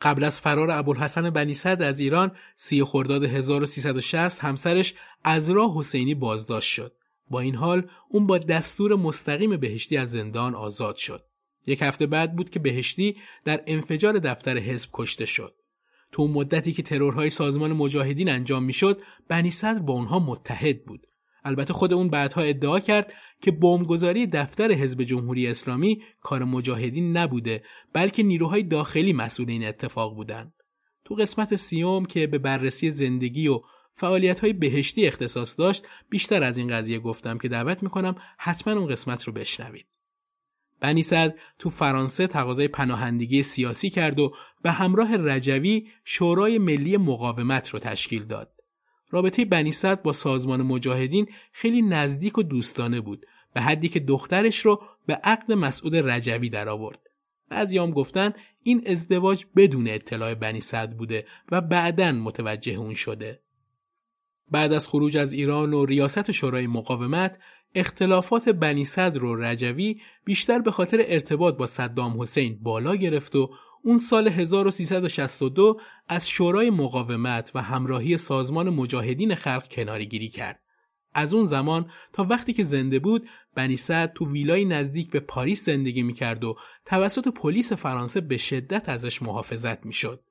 قبل از فرار ابوالحسن بنی صدر از ایران سی خرداد 1360 همسرش ازرا حسینی بازداشت شد. با این حال اون با دستور مستقیم بهشتی از زندان آزاد شد. یک هفته بعد بود که بهشتی در انفجار دفتر حزب کشته شد. تو مدتی که ترورهای سازمان مجاهدین انجام می‌شد بنی صدر با اونها متحد بود البته خود اون بعدها ادعا کرد که بمبگذاری دفتر حزب جمهوری اسلامی کار مجاهدین نبوده بلکه نیروهای داخلی مسئول این اتفاق بودند تو قسمت سیوم که به بررسی زندگی و فعالیت های بهشتی اختصاص داشت بیشتر از این قضیه گفتم که دعوت می‌کنم حتما اون قسمت رو بشنوید بنی صدر تو فرانسه تقاضای پناهندگی سیاسی کرد و به همراه رجوی شورای ملی مقاومت رو تشکیل داد. رابطه بنی صدر با سازمان مجاهدین خیلی نزدیک و دوستانه بود به حدی که دخترش رو به عقد مسعود رجوی درآورد. بعضیام گفتن این ازدواج بدون اطلاع بنی صدر بوده و بعدا متوجه اون شده. بعد از خروج از ایران و ریاست شورای مقاومت اختلافات بنی صدر و رجوی بیشتر به خاطر ارتباط با صدام حسین بالا گرفت و اون سال 1362 از شورای مقاومت و همراهی سازمان مجاهدین خلق کناری گیری کرد. از اون زمان تا وقتی که زنده بود بنی صدر تو ویلای نزدیک به پاریس زندگی می‌کرد و توسط پلیس فرانسه به شدت ازش محافظت می‌شد.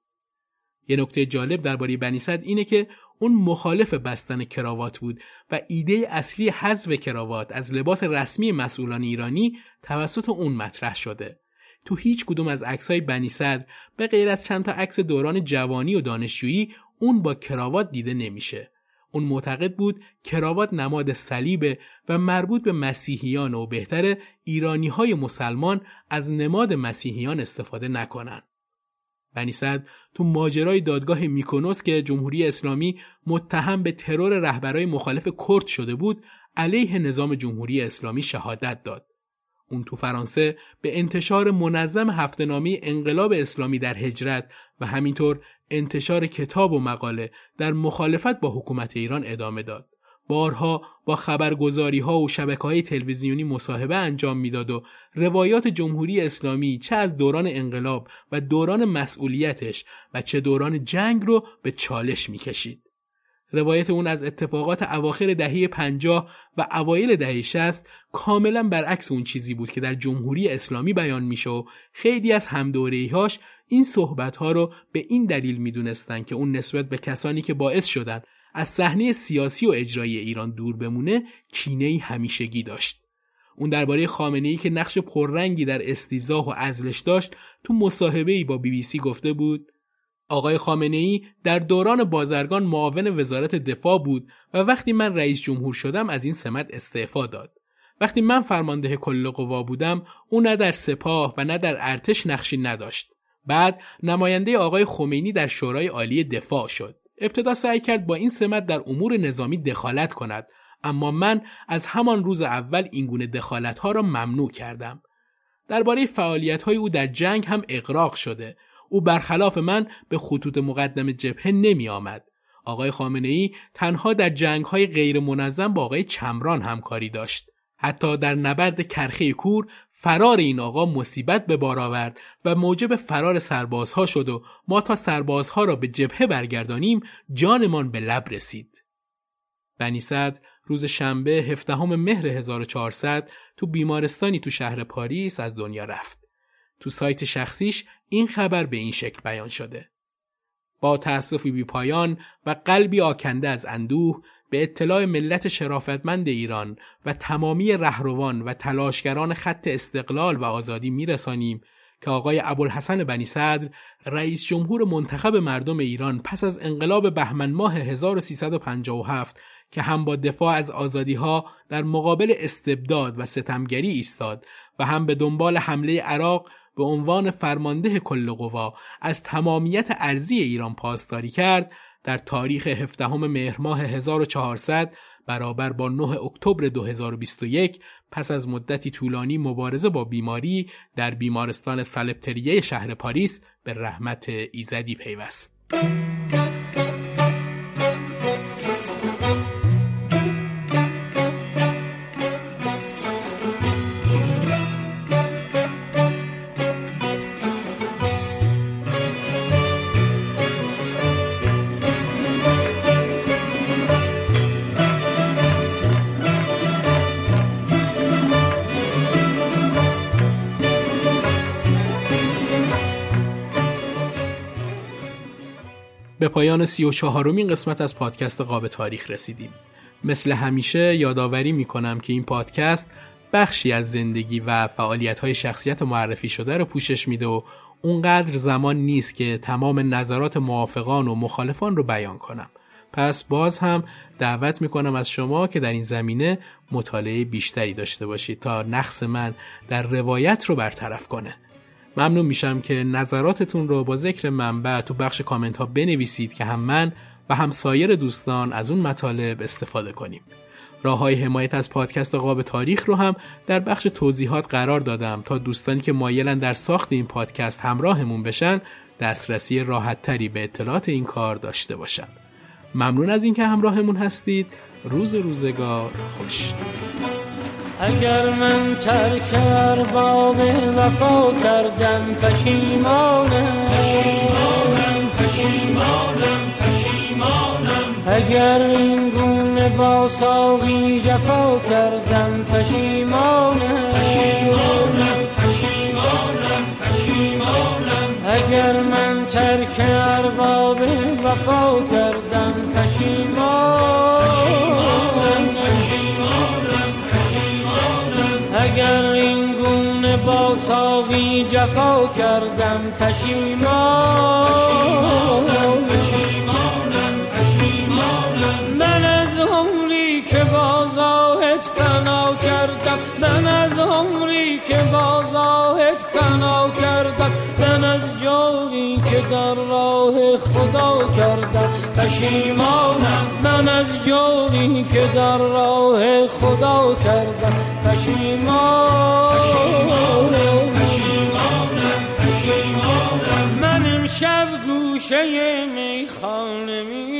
یه نکته جالب درباره بنی صدر اینه که اون مخالف بستن کراوات بود و ایده اصلی حذف کراوات از لباس رسمی مسئولان ایرانی توسط اون مطرح شده. تو هیچ کدوم از عکسای بنی صدر به غیر از چند تا عکس دوران جوانی و دانشجویی اون با کراوات دیده نمیشه. اون معتقد بود کراوات نماد صلیبه و مربوط به مسیحیان و بهتر ایرانی های مسلمان از نماد مسیحیان استفاده نکنن. بنی صدر تو ماجرای دادگاه میکونوس که جمهوری اسلامی متهم به ترور رهبرای مخالف کرد شده بود علیه نظام جمهوری اسلامی شهادت داد. اون تو فرانسه به انتشار منظم هفتنامی انقلاب اسلامی در هجرت و همینطور انتشار کتاب و مقاله در مخالفت با حکومت ایران ادامه داد. بارها با خبرگزاری ها و شبکه های تلویزیونی مصاحبه انجام می‌داد و روایات جمهوری اسلامی چه از دوران انقلاب و دوران مسئولیتش و چه دوران جنگ رو به چالش می‌کشید. روایت اون از اتفاقات اواخر دهه 50 و اوایل دهه 60 کاملا برعکس اون چیزی بود که در جمهوری اسلامی بیان میشه و خیلی از همدوره‌هاش این صحبتها رو به این دلیل می‌دونستن که اون نسبت به کسانی که باعث شدن از صحنه سیاسی و اجرایی ایران دور بمونه کینه همیشگی داشت. اون درباره خامنه ای که نقش پررنگی در استیزاه و ازلش داشت تو مصاحبه ای با بی بی سی گفته بود آقای خامنه ای در دوران بازرگان معاون وزارت دفاع بود و وقتی من رئیس جمهور شدم از این سمت استعفا داد. وقتی من فرمانده کل قوا بودم او نه در سپاه و نه در ارتش نقشی نداشت. بعد نماینده آقای خمینی در شورای عالی دفاع شد. ابتدا سعی کرد با این سمت در امور نظامی دخالت کند اما من از همان روز اول این گونه دخالت ها را ممنوع کردم. درباره فعالیت های او در جنگ هم اقراق شده او برخلاف من به خطوط مقدم جبهه نمی آمد. آقای خامنه ای تنها در جنگ های غیر منظم با آقای چمران همکاری داشت. حتی در نبرد کرخه کور فرار این آقا مصیبت به بار آورد و موجب فرار سربازها شد و ما تا سربازها را به جبهه برگردانیم جانمان به لب رسید. بنی صدر روز شنبه 17 مهر 1400 تو بیمارستانی تو شهر پاریس از دنیا رفت. تو سایت شخصیش این خبر به این شکل بیان شده. با تأسفی بی پایان و قلبی آکنده از اندوه به اطلاع ملت شرافتمند ایران و تمامی رهروان و تلاشگران خط استقلال و آزادی میرسانیم که آقای ابوالحسن بنی صدر رئیس جمهور منتخب مردم ایران پس از انقلاب بهمن ماه 1357 که هم با دفاع از آزادی ها در مقابل استبداد و ستمگری ایستاد و هم به دنبال حمله عراق به عنوان فرمانده کل قوا از تمامیت ارزی ایران پاسداری کرد در تاریخ 17 مهر ماه 1400 برابر با 9 اکتبر 2021 پس از مدتی طولانی مبارزه با بیماری در بیمارستان سلپتریه شهر پاریس به رحمت ایزدی پیوست. پایان سی و چهارمین قسمت از پادکست قاب تاریخ رسیدیم. مثل همیشه یادآوری می کنم که این پادکست بخشی از زندگی و فعالیت های شخصیت معرفی شده رو پوشش میده و اونقدر زمان نیست که تمام نظرات موافقان و مخالفان رو بیان کنم. پس باز هم دعوت می‌کنم از شما که در این زمینه مطالعه بیشتری داشته باشید تا نقص من در روایت رو برطرف کنه. ممنون میشم که نظراتتون رو با ذکر منبع تو بخش کامنت ها بنویسید که هم من و هم سایر دوستان از اون مطالب استفاده کنیم. راه های حمایت از پادکست قاب تاریخ رو هم در بخش توضیحات قرار دادم تا دوستانی که مایلن در ساخت این پادکست همراهمون بشن دسترسی راحت تری به اطلاعات این کار داشته باشن. ممنون از اینکه همراهمون هستید. روز روزگار خوش. اگر من ترک ارباب وفا کردم پشیمانم. پشیمانم پشیمانم پشیمانم. اگر این گونه با ساقی جفا کردم پشیمانم. پشیمانم پشیمانم پشیمانم. اگر من ترک ارباب وفا کردم پشیمانم. ساقی جفا کردم پشیمان من از عمری که با زاهد فنا کردم من از عمری که با زاهد فنا کردم من از جانی که در راه خدا کردم. پشیمانم من از جانی که در راه خدا کردم. پشیمانم من امشب گوشه میخانه میمانم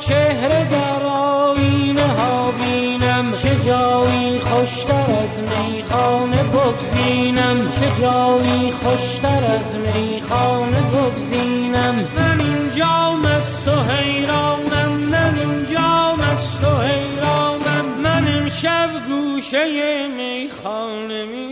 چهره در آینه ها بینم. چه جایی خوشتر از میخانه بگزینم. چه جایی خوشتر از میخانه بگزینم. من اینجا مست و حیرانم. من اینجا مست و حیرانم. من امشب گوشه میخانه میمانم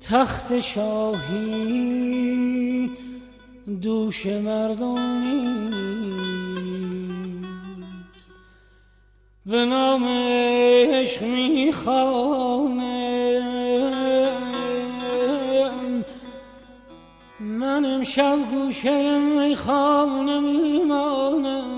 تخت شاهی دوش مردم نیست. به نام عشق می‌خوانم. من امشب گوشه میخانه میمانم.